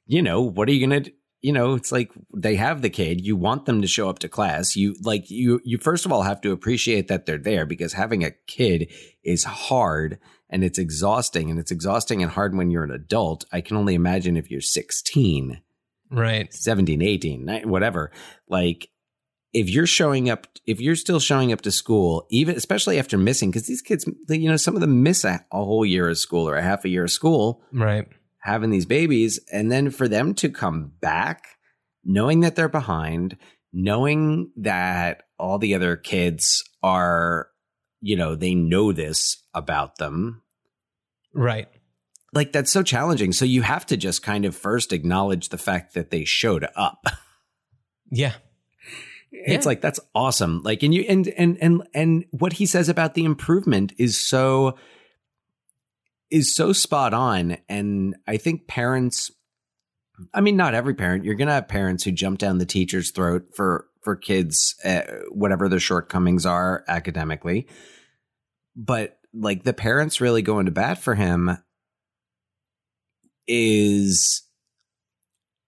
you know what are you gonna you know it's like they have the kid you want them to show up to class you like you you first of all have to appreciate that they're there because having a kid is hard and it's exhausting and it's exhausting and hard when you're an adult i can only imagine if you're 16 Right. 17 18 whatever like if you're showing up if you're still showing up to school even especially after missing because these kids you know some of them miss a, a whole year of school or a half a year of school Right. having these babies and then for them to come back knowing that they're behind knowing that all the other kids are you know they know this about them Right. like that's so challenging so you have to just kind of first acknowledge the fact that they showed up Yeah. It's like that's awesome. Like and you and and and and what he says about the improvement is so is so spot on. And i think parents i mean not every parent you're gonna have parents who jump down the teacher's throat for for kids uh, whatever their shortcomings are academically. But like the parents really going to bat for him is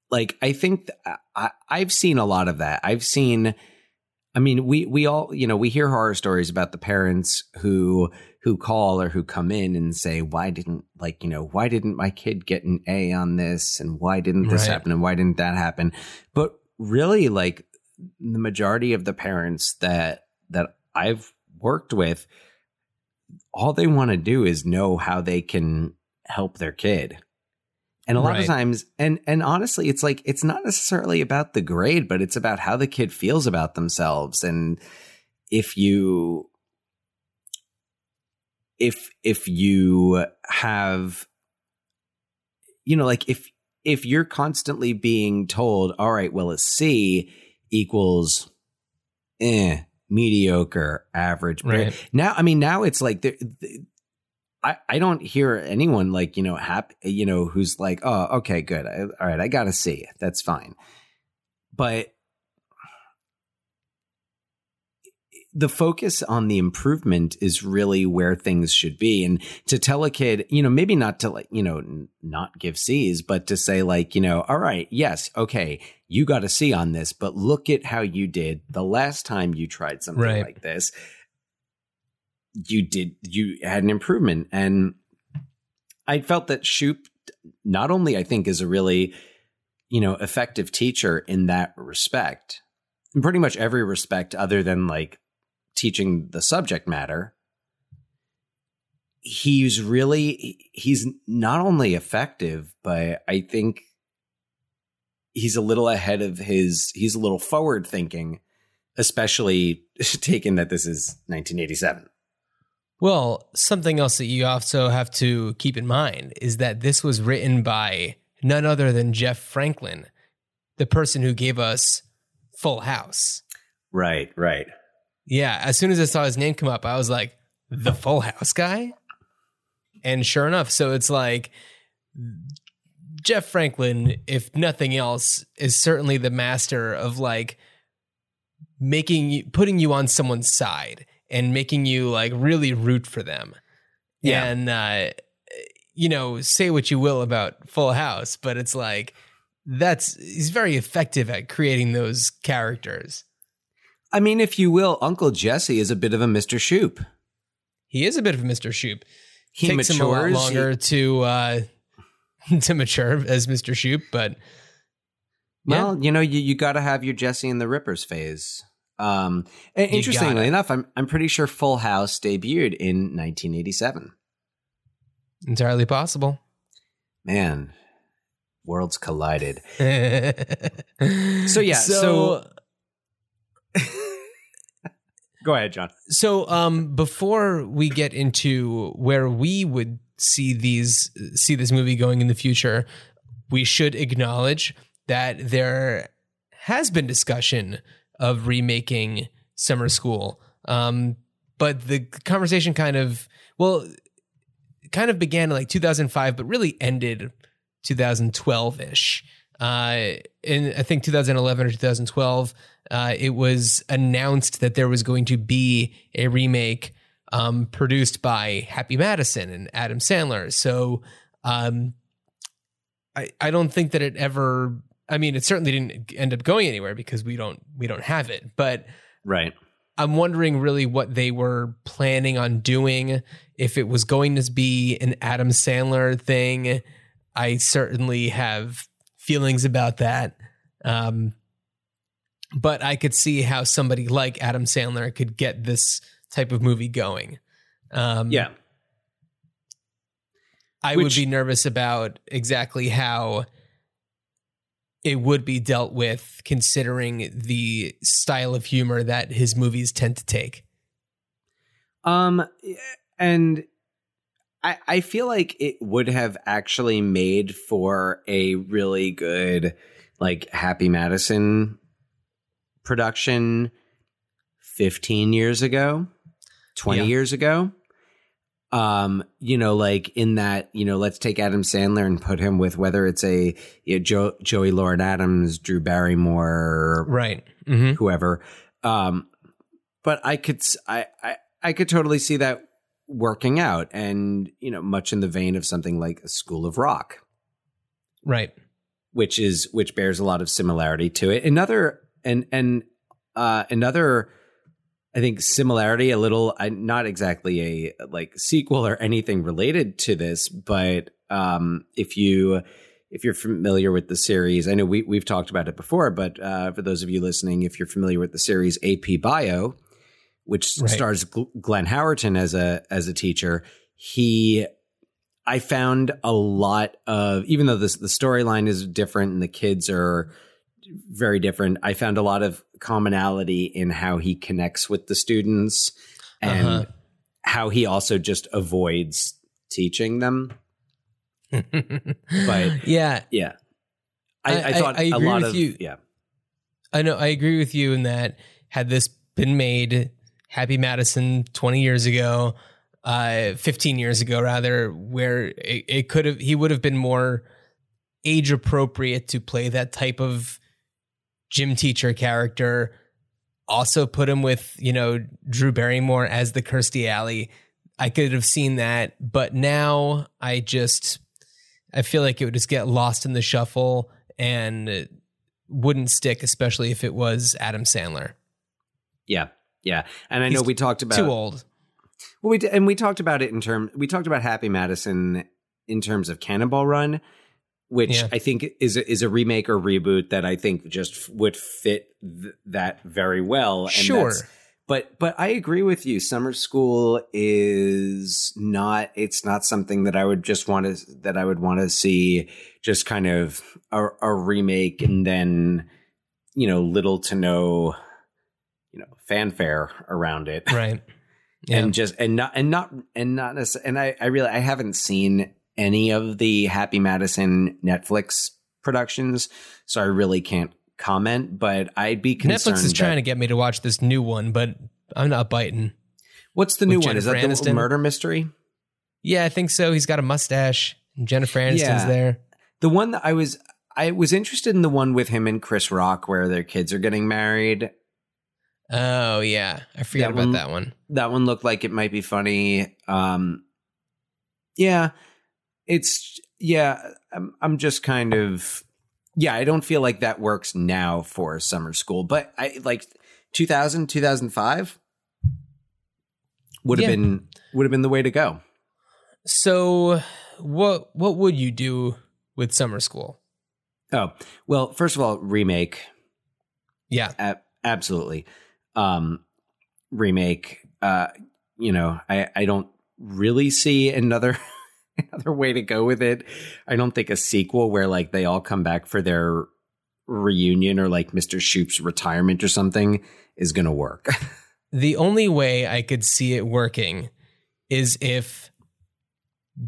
like I think th- I, I've seen a lot of that. I've seen. I mean, we we all you know we hear horror stories about the parents who who call or who come in and say, "Why didn't like you know why didn't my kid get an A on this and why didn't this Right. happen and why didn't that happen?" But really, like the majority of the parents that that I've worked with, all they want to do is know how they can help their kid And a lot Right. of times, and and honestly, it's like it's not necessarily about the grade, but it's about how the kid feels about themselves. And if you, if if you have, you know, like if if you're constantly being told, all right, well, a C equals, eh, mediocre, average. Right. Now, I mean, now it's like there. th- I, I don't hear anyone like you know happy you know who's like oh okay good. I, all right I gotta see that's fine. But the focus on the improvement is really where things should be. And to tell a kid you know maybe not to like you know n- not give c's but to say like you know all right yes okay you got a c on this but look at how you did the last time you tried something Right. like this you did you had an improvement. And i felt that shoop not only i think is a really you know effective teacher in that respect in pretty much every respect other than like teaching the subject matter he's really he's not only effective but i think he's a little ahead of his he's a little forward thinking especially taken that this is 1987 Well, something else that you also have to keep in mind is that this was written by none other than Jeff Franklin, the person who gave us Full House. right right Yeah, as soon as I saw his name come up, I was like, the Full House guy? And sure enough, so it's like Jeff Franklin, if nothing else, is certainly the master of like making you putting you on someone's side and making you like really root for them. Yeah. And uh you know, say what you will about Full House, but it's like that's he's very effective at creating those characters. I mean, if you will, Uncle Jesse is a bit of a Mr. Shoop. He is a bit of a Mr. Shoop. He Takes matures. him a lot he- longer to uh to mature as Mr. Shoop, but well, you know, you, you got to have your Jesse and the Rippers phase. Um, interestingly enough, I'm I'm pretty sure Full House debuted in 1987. entirely possible. Man, worlds collided. so yeah, so Go ahead, Jon. so um before we get into where we would see these see this movie going in the future we should acknowledge that there has been discussion of remaking summer school um but the conversation kind of well kind of began in like 2005 but really ended 2012ish uh in i think 2011 or 2012 uh, it was announced that there was going to be a remake um, produced by Happy Madison and Adam Sandler. So um, I I don't think that it ever. I mean, it certainly didn't end up going anywhere because we don't we don't have it. But Right. I'm wondering really what they were planning on doing. If it was going to be an Adam Sandler thing, I certainly have feelings about that. Um, but I could see how somebody like Adam Sandler could get this type of movie going. Um, Yeah. I would be nervous about exactly how it would be dealt with, considering the style of humor that his movies tend to take. Um, and I I feel like it would have actually made for a really good like Happy Madison production 15 years ago, 20 Yeah. years ago. Um, you know, like in that, you know, let's take Adam Sandler and put him with whether it's a you know, jo- Joey Lauren Adams, Drew Barrymore, Right. hmm whoever. Um, but I could, I, I i could totally see that working out, and you know, much in the vein of something like a School of Rock, Right. which is which bears a lot of similarity to it. Another and and uh, another. I think similarity a little not exactly a like sequel or anything related to this but um if you if you're familiar with the series I know we we've talked about it before but uh for those of you listening if you're familiar with the series AP Bio which Right. stars Gl- Glenn Howerton as a as a teacher he I found a lot of even though this the storyline is different and the kids are very different. I found a lot of commonality in how he connects with the students and Uh-huh. how he also just avoids teaching them. But- yeah, Yeah. I, I- I, I- thought I a agree lot with of you. yeah. I know. I agree with you in that had this been made Happy Madison 20 years ago, uh, 15 years ago, rather, where it, it could have, he would have been more age appropriate to play that type of gym teacher character. Also put him with, you know, Drew Barrymore as the Kirstie Alley. I could have seen that, but now I just, I feel like it would just get lost in the shuffle and wouldn't stick, especially if it was Adam Sandler. Yeah. Yeah. And I know we talked about Too old. Well, we and we talked about it in term. We talked about Happy Madison in terms of Cannonball Run, which Yeah. I think is a, is a remake or reboot that I think just would fit th- that very well. And Sure. but but I agree with you. Summer School is not. It's not something that I would just want to that I would want to see. Just kind of a, a remake and then you know little to no you know fanfare around it Right. Yeah. and just and not and not and not necessarily and I I really I haven't seen any of the Happy Madison Netflix productions, so I really can't comment. But I'd be concerned. Netflix is trying to get me to watch this new one, but I'm not biting. What's the new with one? Is that Jennifer the murder mystery? Yeah, I think so. He's got a mustache. and Jennifer Aniston's Yeah. there. The one that I was I was interested in the one with him and Chris Rock where their kids are getting married. Oh yeah, I forgot That about one- that one. That one looked like it might be funny. Um, yeah, it's yeah. I'm I'm just kind of yeah. I don't feel like that works now for summer school, but I like 2000 2005 would have Yeah. been would have been the way to go. So, what what would you do with summer school? Oh well, first of all, remake Yeah, A- absolutely. Um, remake. Uh, you know, I I don't really see another another way to go with it. I don't think a sequel where like they all come back for their reunion or like Mr. Shoop's retirement or something is going to work. the only way I could see it working is if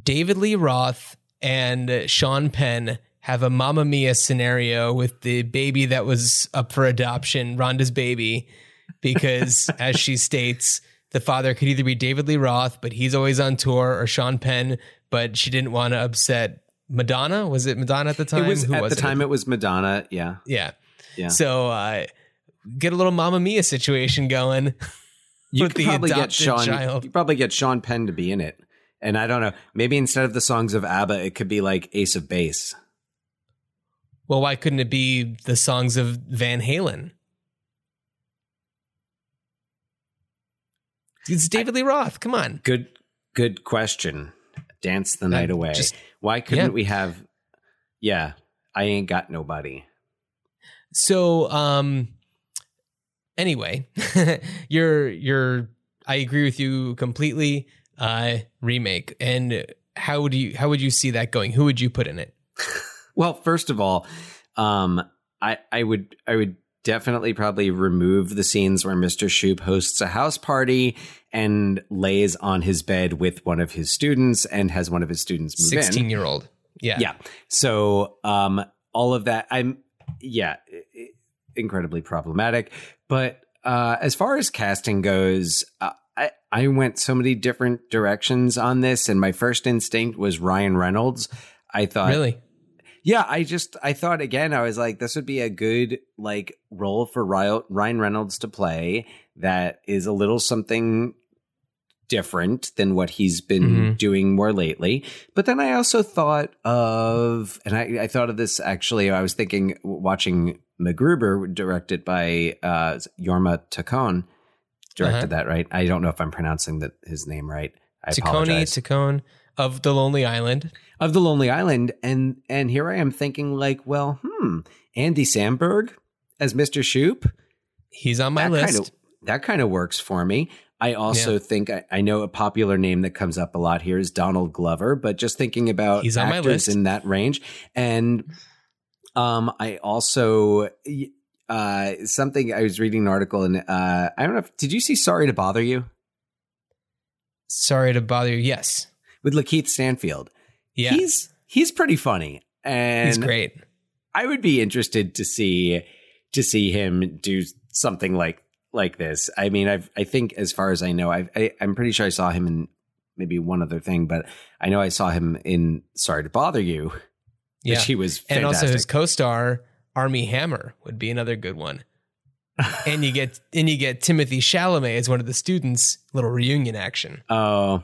David Lee Roth and Sean Penn have a Mamma Mia scenario with the baby that was up for adoption, Rhonda's baby, because as she states, the father could either be David Lee Roth, but he's always on tour, or Sean Penn, but she didn't want to upset Madonna. Was it Madonna at the time? it was Who at was the time it was Madonna. Yeah, Yeah. Yeah. So uh, get a little Mamma Mia situation going. you could the probably get Sean. child. You probably get Sean Penn to be in it. And I don't know. Maybe instead of the songs of ABBA, it could be like Ace of Base. Well, why couldn't it be the songs of Van Halen? It's David Lee Roth. Come on. Good, good question. Dance the night away. just- Why couldn't yeah. we have? Yeah, I ain't got nobody. So, um, anyway, you're you're. I agree with you completely. Uh, remake and how would you how would you see that going? Who would you put in it? Well, first of all, um, I I would I would definitely probably remove the scenes where Mr. Shoop hosts a house party and lays on his bed with one of his students and has one of his students move in. Sixteen year old. Yeah. yeah so um all of that i'm yeah incredibly problematic but uh as far as casting goes uh, i i went so many different directions on this and my first instinct was ryan reynolds i thought Really. Yeah i just i thought again i was like this would be a good like role for ryan reynolds to play that is a little something different than what he's been Mhm. doing more lately. But then I also thought of, and I, I thought of this actually, I was thinking watching MacGruber, directed by uh, Jorma Taccone, directed Uh-huh. that, right? I don't know if I'm pronouncing the, his name right. I Taccone apologize. Taccone of the Lonely Island. Of the Lonely Island. And, and here I am thinking like, well, hmm, Andy Samberg as Mr. Shoop. He's on my that list. Kind of, that kind of works for me. I also think I, I know a popular name that comes up a lot here is Donald Glover, but just thinking about He's on my list. in that range, and um, I also uh, something I was reading an article and uh, I don't know. if Did you see Sorry to Bother You Sorry to bother you. Yes. with Lakeith Stanfield? Yeah. he's he's pretty funny, and He's great. I would be interested to see to see him do something like like this. I mean, I've I think as far as I know, I've, I I'm pretty sure I saw him in maybe one other thing, but I know I saw him in Sorry to Bother You, Yeah. which he was and also his co-star Armie Hammer would be another good one. and you get and you get Timothée Chalamet as one of the students. Little reunion action. oh,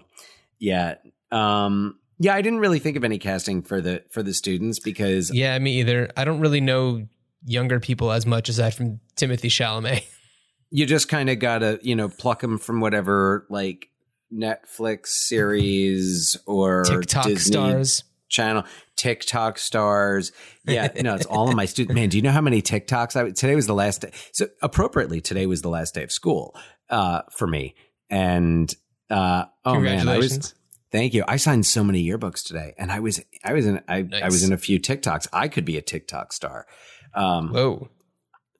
yeah, um, yeah. I didn't really think of any casting for the for the students because Yeah, me either. I don't really know younger people as much aside from Timothée Chalamet. you just kind of gotta you know pluck them from whatever like Netflix series or TikTok Disney stars. channel, TikTok stars. Yeah, no, it's all of my students. Man, do you know how many TikToks I today was the last day? So appropriately, today was the last day of school uh, for me. And uh, oh man, I was Congratulations. Thank you. I signed so many yearbooks today, and I was I was in I, I was in a few TikToks. I could be a TikTok star. Um, Whoa.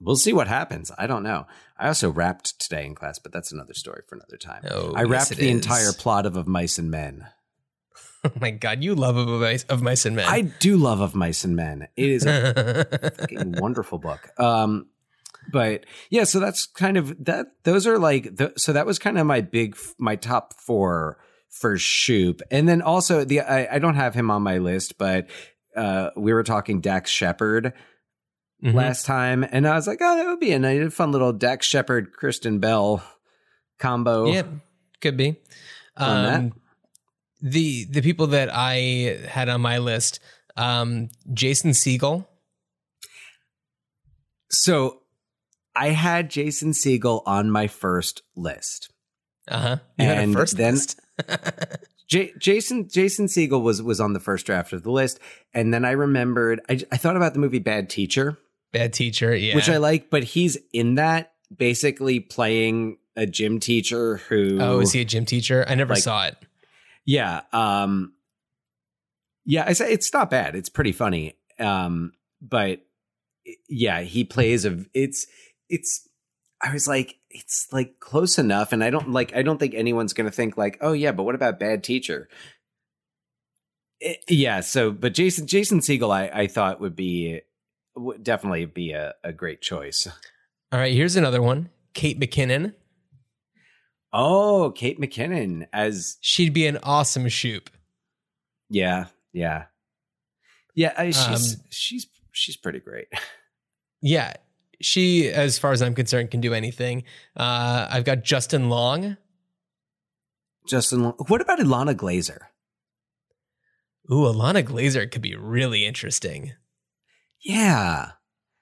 we'll see what happens. I don't know. I also rapped today in class, but that's another story for another time. Oh, I yes, rapped the is. entire plot of Of Mice and Men. Oh my god, you love of mice, of mice and men. I do love Of Mice and Men. It is a fucking wonderful book. Um, but yeah, so that's kind of that. Those are like the, so that was kind of my big my top four for Shoop, and then also the I, I don't have him on my list, but uh, we were talking Dax Shepard Mhm. last time, and I was like, oh, that would be a nice, fun little Dax Shepard Kristen Bell combo. Yeah, could be. Um, the the people that I had on my list, um, Jason Segel. So I had Jason Segel on my first list. Uh huh. You had a And first then- list. J- Jason Jason Segel was was on the first draft of the list, and then I remembered I, I thought about the movie Bad Teacher, Bad teacher. Yeah. which I like, but he's in that basically playing a gym teacher who oh, is he a gym teacher? I never Like- saw it. yeah um yeah I say it's not bad it's pretty funny um but yeah he plays a it's it's I was like it's like close enough and I don't like I don't think anyone's gonna think like oh yeah but what about Bad Teacher it, yeah. So, but Jason Jason Segel, I, I thought would be would definitely be a, a great choice. All right, here's another one. Kate McKinnon. Oh, Kate McKinnon as She'd be an awesome shoop. yeah, yeah, yeah. I, she's Um, she's she's pretty great. Yeah, she, as far as I'm concerned, can do anything. Uh, I've got Justin Long. Justin, Long- what about Ilana Glazer? Ooh, Ilana Glazer could be really interesting. Yeah,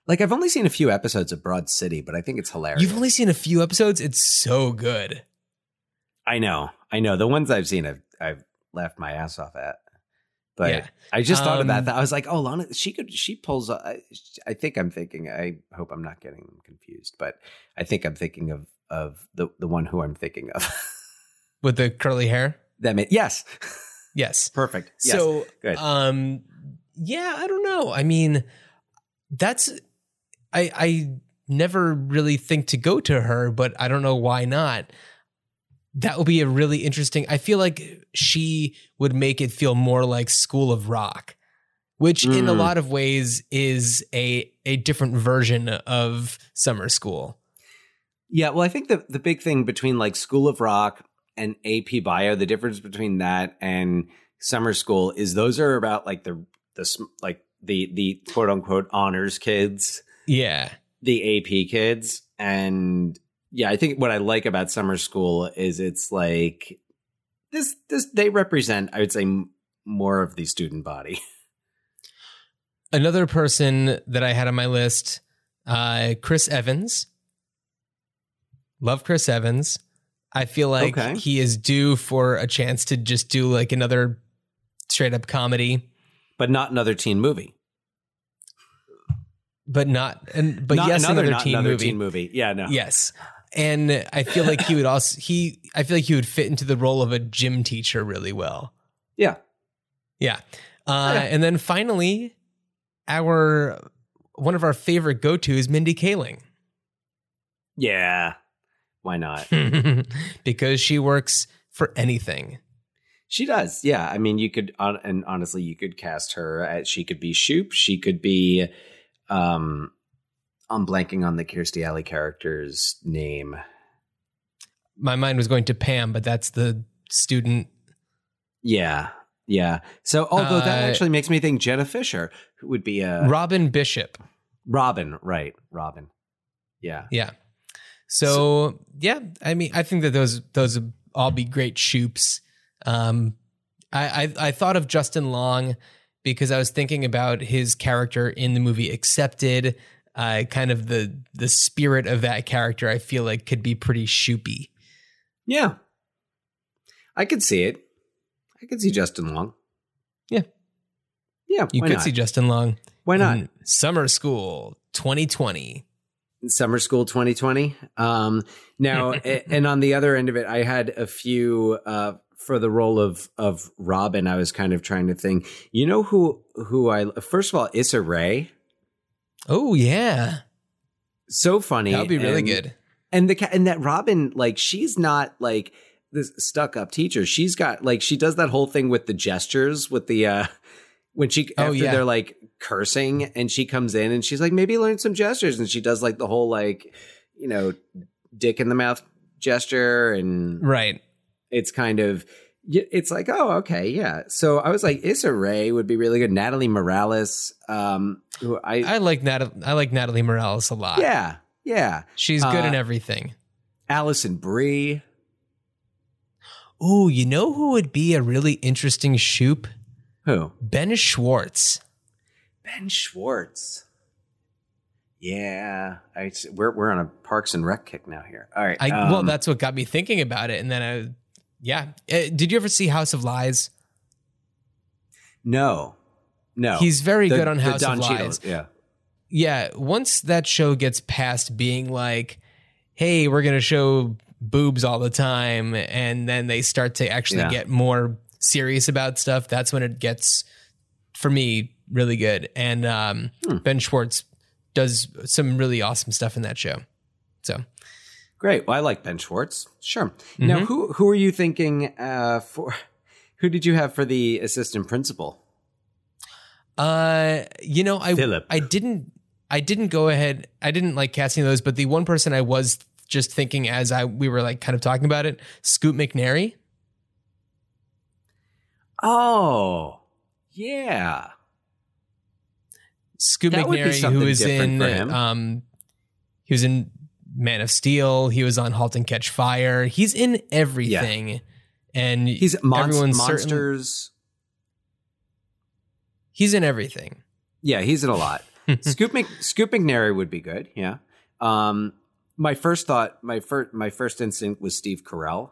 like I've only seen a few episodes of Broad City, but I think it's hilarious. You've only seen a few episodes. It's so good. I know, I know. The ones I've seen, I've I've laughed my ass off at. But Yeah. I just thought Um, about that. I was like, oh, Lana, she could, she pulls. I think I'm thinking. I hope I'm not getting them confused, but I think I'm thinking of of the the one who I'm thinking of. With the curly hair. that made yes, Yes. perfect. Yes. So, good. um, yeah, I don't know. I mean, that's I I never really think to go to her, but I don't know why not. That would be a really interesting. I feel like she would make it feel more like School of Rock, which in a Mm. lot of ways is a a different version of Summer School. Yeah, well, I think the the big thing between like School of Rock and AP Bio, the difference between that and summer school is those are about like the the like the the quote unquote honors kids, Yeah. the AP kids, and yeah, I think what I like about summer school is it's like this this they represent I would say more of the student body. Another person that I had on my list, uh, Chris Evans. Love Chris Evans. I feel like Okay. he is due for a chance to just do like another straight up comedy, But not another teen movie. but not and but Not yes, another, another, not teen another movie. teen movie. Yeah, no. Yes. And I feel like he would also he I feel like he would fit into the role of a gym teacher really well. Yeah. Yeah. Uh, and then finally, our one of our favorite go to is Mindy Kaling Yeah. Why not? because she works for anything. She does. Yeah. I mean, you could, and honestly, you could cast her as she could be Shoop. She could be, um, I'm blanking on the Kirstie Alley character's name. My mind was going to Pam, but that's the student. Yeah. Yeah. So, although that Uh, actually makes me think Jenna Fischer who would be a Robin Bishop. Robin. Right. Robin. Yeah. Yeah. So, yeah, I mean, I think that those those would all be great shoops. Um, I, I I thought of Justin Long because I was thinking about his character in the movie Accepted. Uh, kind of the the spirit of that character, I feel like could be pretty shoopy. Yeah. I could see it. I could see Justin Long. Yeah. Yeah. You could not? see Justin Long. Why not? in Summer School 2020. Summer School 2020. Um, now, and on the other end of it, I had a few uh, for the role of of Robin. I was kind of trying to think. You know who who I first of all Issa Rae. Oh yeah, So funny. that would be really and- good. And the and that Robin, like, she's not like this stuck up teacher. She's got like she does that whole thing with the gestures with the uh when she Oh, yeah. they're like cursing and she comes in and she's like maybe learn some gestures and she does like the whole like you know dick in the mouth gesture and Right. it's kind of it's like oh okay yeah so i was like issa rae would be really good natalie morales um who i, I like Natalie, I like Natalie Morales a lot. yeah yeah she's good Uh, in everything. alison brie Oh, you know who would be a really interesting shoop? who Ben Schwartz. ben schwartz yeah I, we're, we're on a parks and rec kick now here all right I well, um, that's what got me thinking about it, and then I, yeah. Uh, did you ever see House of Lies? no no He's very The- good on House Don of Cheadle, Lies. yeah Yeah, once that show gets past being like, "Hey, we're gonna show boobs all the time," and then they start to actually Yeah. get more serious about stuff, that's when it gets, for me, really good. And um, Hmm. Ben Schwartz does some really awesome stuff in that show. So Great. Well, I like Ben Schwartz. Sure. Now, Mhm. who who are you thinking uh, for? Who did you have for the assistant principal? Uh, you know, I Philip. I didn't I didn't go ahead. I didn't like casting those, but the one person I was just thinking as I we were like kind of talking about it, Scoot McNairy. Oh, yeah. Scoot That would be McNairy, something who is in um, he was in Man of Steel. He was on *Halt and Catch Fire*. He's in everything, and He's mon- everyone's certain- monsters. he's in everything. Yeah, he's in a lot. Scoop Mc, Scoop McNairy would be good. Yeah. Um, my first thought, my first, my first instinct was Steve Carell,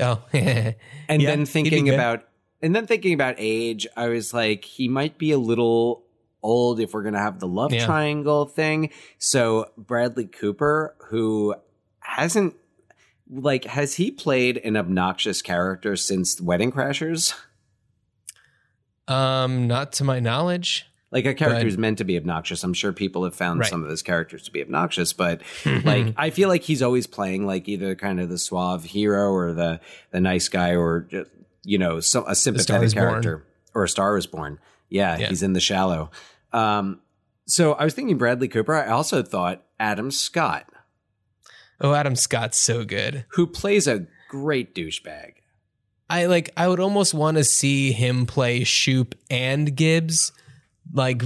Oh, and Yeah, then thinking about, and then thinking about age, I was like, he might be a little old if we're gonna have the love Yeah. triangle thing. So Bradley Cooper, who hasn't, like, has he played an obnoxious character since Wedding Crashers? um, not to my knowledge. Like a character who's meant to be obnoxious. I'm sure people have found Right. some of his characters to be obnoxious, but like I feel like he's always playing like either kind of the suave hero or the the nice guy or just, you know so, a sympathetic is Born. character or a Star is Born. Yeah, Yeah. he's in The Shallow. Um, so I was thinking Bradley Cooper. I also thought Adam Scott, oh, Adam Scott's so good. who plays a great douchebag. I like I would almost want to see him play Shoop and Gibbs, like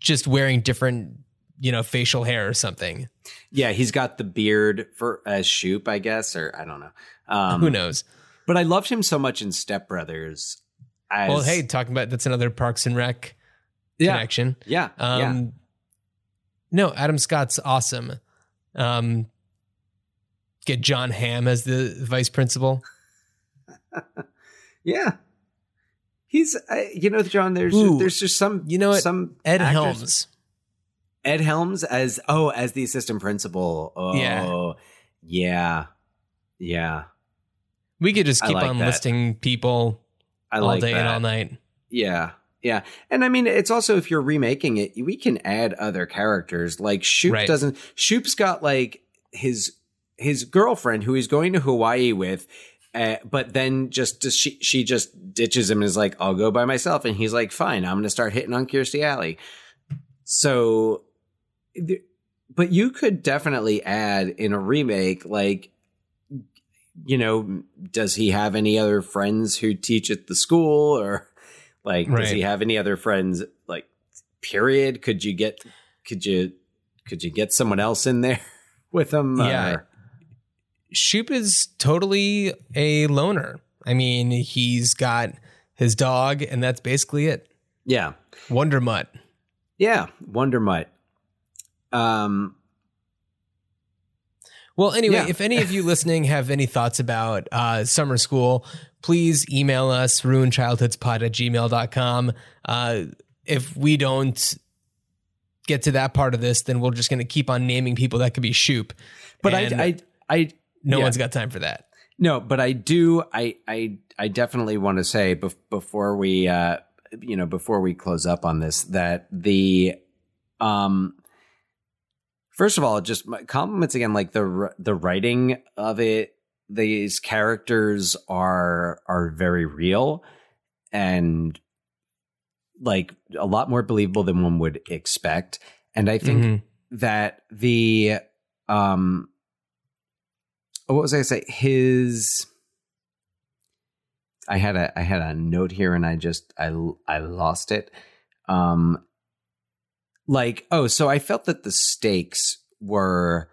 just wearing different, you know, facial hair or something. Yeah, he's got the beard for as Shoop, I guess, or I don't know. Um, Who knows? But I loved him so much in Step Brothers. As, Well, hey, talking about that's another Parks and Rec yeah, connection. yeah, yeah. Um, no, Adam Scott's awesome. Um, get Jon Hamm as the vice principal. Yeah. He's, uh, you know, Jon. There's Ooh. there's just some, You know what? some Ed actors- Helms. Ed Helms as oh as the assistant principal. Oh Yeah. yeah, yeah. We could just keep like on that. listing people I all like day that. and all night. Yeah. Yeah. And I mean, it's also if you're remaking it, we can add other characters. Like Shoop Right. doesn't Shoop's got like his his girlfriend who he's going to Hawaii with. Uh, but then just she she just ditches him and is like, "I'll go by myself," and he's like, "Fine, I'm going to start hitting on Kirstie Alley." So, but you could definitely add in a remake, like, you know, does he have any other friends who teach at the school, or like, does he have any other friends? Like, period. Could you get? Could you? Could you get someone else in there with him? Yeah. or- Shoop is totally a loner. I mean, he's got his dog, and that's basically it. yeah. Wonder Mutt. Yeah, Wonder Mutt. Um, Well, anyway, Yeah. if any of you listening have any thoughts about uh, summer school, please email us, ruinchildhoodspod at gmail.com. Uh, if we don't get to that part of this, then we're just going to keep on naming people that could be Shoop. but I, I, I, no yeah. one's got time for that. no, but I do, I, I, I definitely want to say bef- before we, uh, you know, before we close up on this, that the, um, first of all, just my compliments again, like the the writing of it. These characters are are very real and like a lot more believable than one would expect. And I think Mhm. that the um what was I gonna say? His I had a I had a note here and I just I I lost it. Um like oh so I felt that the stakes were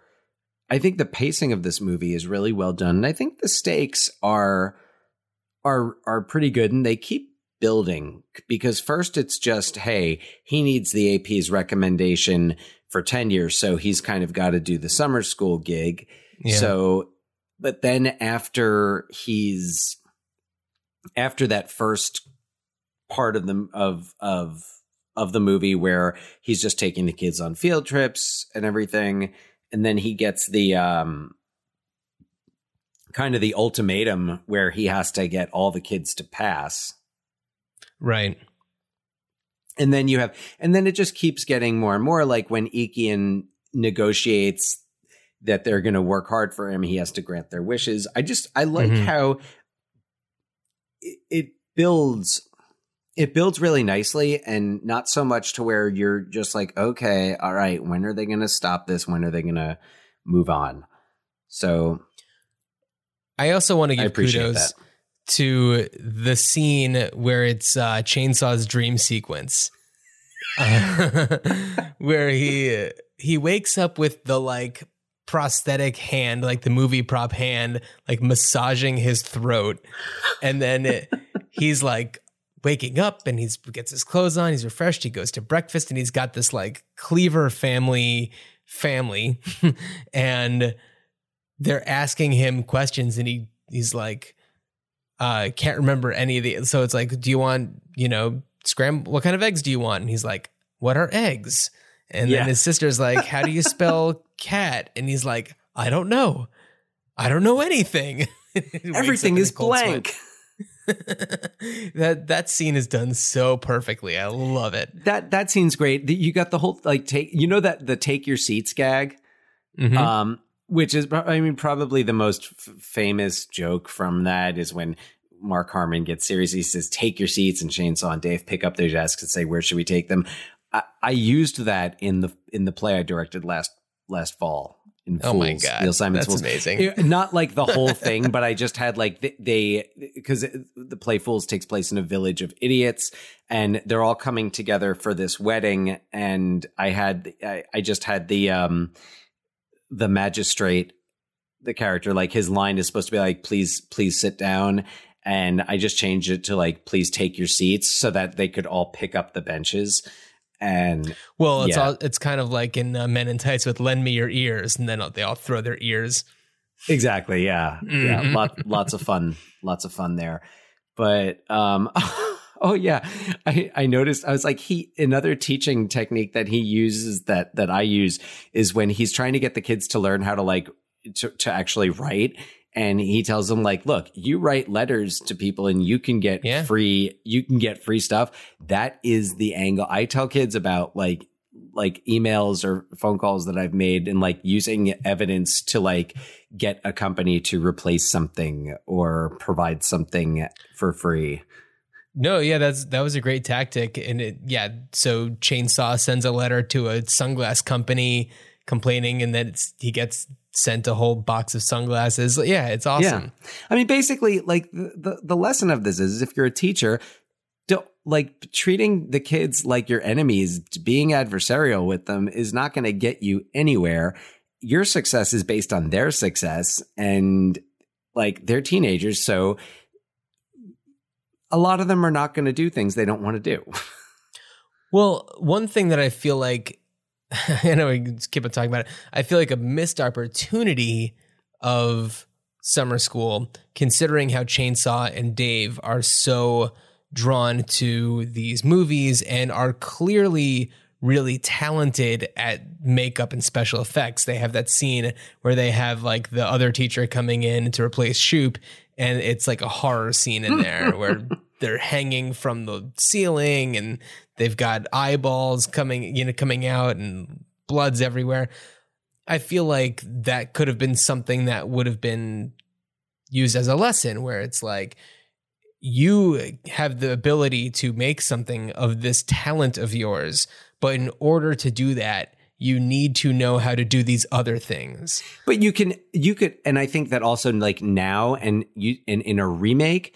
I think the pacing of this movie is really well done. And I think the stakes are are are pretty good and they keep building because first it's just hey, he needs the AP's recommendation for 10 years so he's kind of got to do the summer school gig. Yeah. So but then after he's after that first part of the of of of the movie where he's just taking the kids on field trips and everything and then he gets the um kind of the ultimatum where he has to get all the kids to pass right. and then you have and then it just keeps getting more and more like when Eakian negotiates that they're going to work hard for him he has to grant their wishes i just i like Mhm. how it, it builds it builds really nicely and not so much to where you're just like okay all right when are they going to stop this? When are they going to move on? So I also want to give kudos that. to the scene where it's uh, Chainsaw's dream sequence, Uh, where he he wakes up with the like prosthetic hand, like the movie prop hand, like massaging his throat, and then it, he's like waking up and he gets his clothes on, he's refreshed, he goes to breakfast, and he's got this like Cleaver family family, and they're asking him questions, and he he's like uh can't remember any of the so it's like do you want you know scramble what kind of eggs do you want and he's like what are eggs and Yeah. then his sister's like how do you spell cat and he's like i don't know i don't know anything He wakes up everything is blank. sweat. that that scene is done so perfectly i love it that that scene's great you got the whole like take you know that the take your seats gag Mhm. um, which is, I mean, probably the most f- famous joke from that is when Mark Harmon gets serious. He says, "Take your seats," and Chainsaw and Dave pick up their desks and say, "Where should we take them?" I, I used that in the in the play I directed last last fall. In oh my god Neil Simon's that's Fools. amazing Not like the whole thing, but I just had like th- they because the play Fools takes place in a village of idiots, and they're all coming together for this wedding. And I had I, I just had the um the magistrate, the character, like his line is supposed to be like, "Please, please sit down." And I just changed it to like, "Please take your seats," so that they could all pick up the benches. And well it's Yeah. all it's kind of like in uh, men in tights with lend me your ears and then they all throw their ears Exactly. Yeah. Yeah. Mhm. Lot, lots of fun. Lots of fun there. But um, Oh yeah, I, I noticed. I was like, he another teaching technique that he uses that that I use is when he's trying to get the kids to learn how to like to, to actually write, and he tells them like, look, you write letters to people, and you can get Yeah. free, you can get free stuff. That is the angle I tell kids about like like emails or phone calls that I've made and like using evidence to like get a company to replace something or provide something for free. No, yeah, that's that was a great tactic, and it yeah. So Chainsaw sends a letter to a sunglass company complaining, and then he gets sent a whole box of sunglasses. Yeah, it's awesome. I mean, basically, like the, the, the lesson of this is if you're a teacher, don't like treating the kids like your enemies, being adversarial with them is not going to get you anywhere. Your success is based on their success and like they're teenagers. So a lot of them are not going to do things they don't want to do. Well, one thing that I feel like I know we keep on talking about it. I feel like a missed opportunity of summer school, considering how Chainsaw and Dave are so drawn to these movies and are clearly really talented at makeup and special effects. They have that scene where they have like the other teacher coming in to replace Shoop, and it's like a horror scene in there where they're hanging from the ceiling and they've got eyeballs coming, you know, coming out and blood's everywhere. I feel like that could have been something that would have been used as a lesson where it's like you have the ability to make something of this talent of yours, but in order to do that, you need to know how to do these other things. But you can, you could, and I think that also like now and you, and in a remake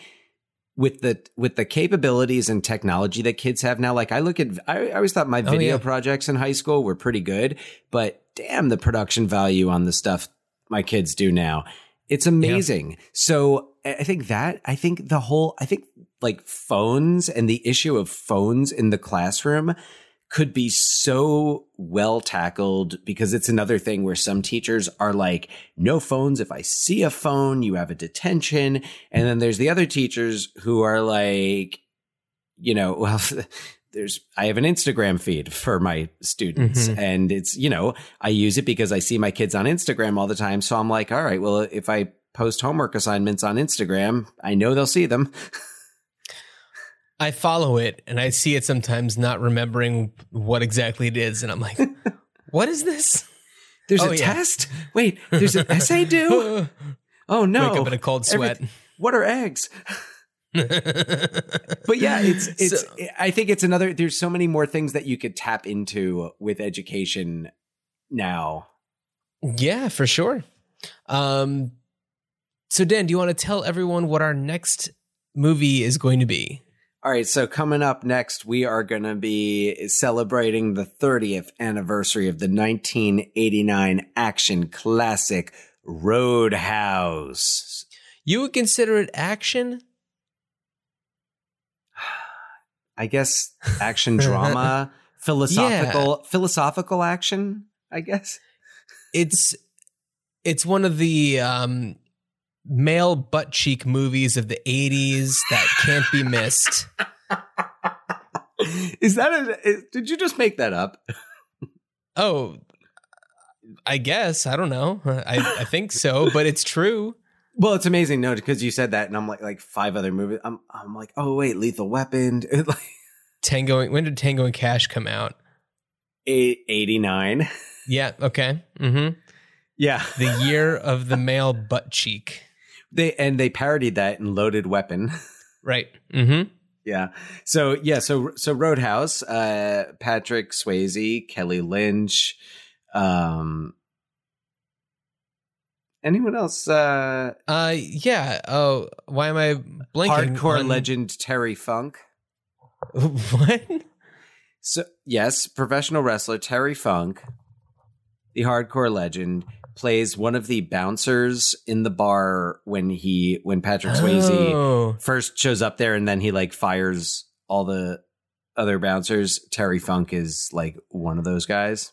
with the, with the capabilities and technology that kids have now, like I look at, I, I always thought my Oh, video yeah. projects in high school were pretty good, but damn the production value on the stuff my kids do now. It's amazing. So I I think that, I think the whole, I think like phones and the issue of phones in the classroom could be so well tackled because it's another thing where some teachers are like, no phones. If I see a phone, you have a detention. And then there's the other teachers who are like, you know, well, there's, I have an Instagram feed for my students Mhm. and it's, you know, I use it because I see my kids on Instagram all the time. So I'm like, all right, well, if I post homework assignments on Instagram, I know they'll see them. I follow it and I see it sometimes not remembering what exactly it is. And I'm like, what is this? There's Oh, a yeah. test. Wait, there's an essay due. Oh no! Wake up in a cold sweat. Everyth- what are eggs? But yeah, it's it's. So- I think it's another. There's so many more things that you could tap into with education now. Yeah, for sure. Um, so Dan, do you want to tell everyone what our next movie is going to be? All right, so coming up next, we are going to be celebrating the 30th anniversary of the 1989 action classic Roadhouse. You would consider it action? I guess action drama, philosophical philosophical action, I guess. It's it's one of the um, male butt cheek movies of the '80s that can't be missed. Is that a is- did you just make that up? Oh, I guess I don't know. I, I think so, but it's true. Well, it's amazing, no, because you said that, and I'm like, like five other movies. I'm, I'm like, oh wait, Lethal Weapon, like Tango. When did Tango and Cash come out? eighty nine. Yeah. Okay. Mm-hmm. Yeah, The year of the male butt cheek. They and they parodied that in Loaded Weapon. Right. Mm-hmm. yeah, so yeah, so so Roadhouse, uh, Patrick Swayze, Kelly Lynch, um, anyone else? Uh, Uh. Yeah. Oh. Why am I blanking? hardcore on- legend Terry Funk. what? So yes, professional wrestler Terry Funk, the hardcore legend, plays one of the bouncers in the bar when he when Patrick Swayze Oh. first shows up there and then he like fires all the other bouncers. Terry Funk is like one of those guys.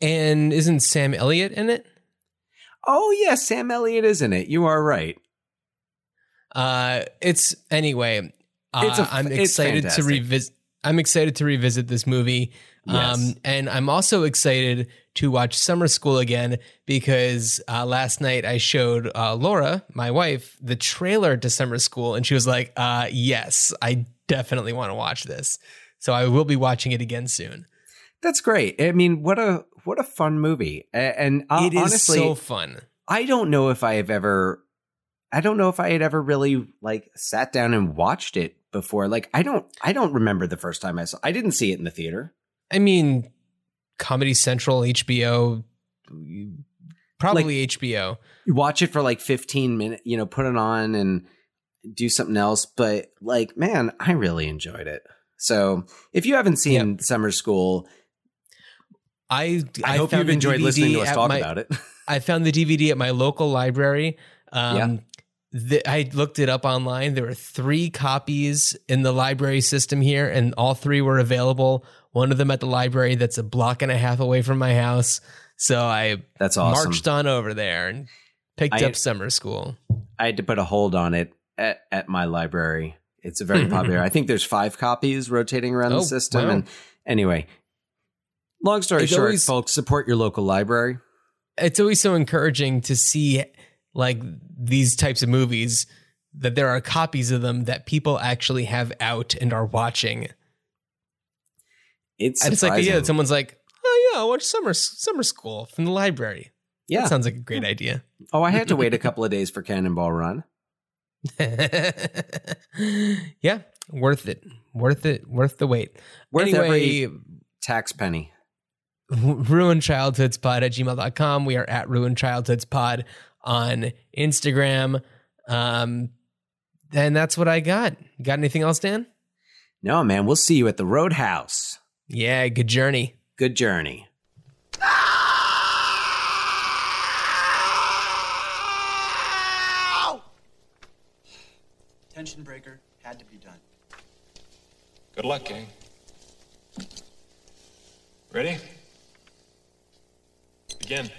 And isn't Sam Elliott in it? Oh yeah, Sam Elliott is in it. You are right. Uh, it's anyway. Uh, It's a- I'm it's excited to revisit. I'm excited to revisit this movie. Um, and I'm also excited to watch Summer School again because uh, last night I showed uh, Laura, my wife, the trailer to Summer School, and she was like, uh, "Yes, I definitely want to watch this." So I will be watching it again soon. That's great. I mean, what a what a fun movie. A- And uh, it is honestly, so fun. I don't know if I have ever I don't know if I had ever really like sat down and watched it before. Like I don't I don't remember the first time I saw I didn't see it in the theater. I mean, Comedy Central, HBO, probably HBO. You watch it for like 15 minutes, you know, put it on and do something else, but like man, I really enjoyed it. So, if you haven't seen Summer School, I I, hope you've enjoyed DVD listening to us talk my- about it. I found the DVD at my local library. Um, Yeah. The, I looked it up online. There were three copies in the library system here, and all three were available. One of them at the library that's a block and a half away from my house. So I That's awesome. marched on over there and picked I- up summer school. I had to put a hold on it at, at my library. It's a very popular. I think there's five copies rotating around Oh, the system. wow. And anyway, long story It's short, always- folks, support your local library. It's always so encouraging to see like these types of movies that there are copies of them that people actually have out and are watching. It's I just like that someone's like, oh yeah, I'll watch summer summer school from the library. yeah. That sounds like a great idea. oh, I had to wait a couple of days for Cannonball Run. yeah, worth it. Worth it. Worth the wait. Worth anyway, every tax penny. ruined childhoods pod at gmail.com. We are at ruined childhoods pod on Instagram. Um, and that's what I got. Got anything else, Dan? No, man, we'll see you at the Roadhouse. Yeah, good journey. Good journey. Tension breaker had to be done. Good luck, gang. Ready? Begin.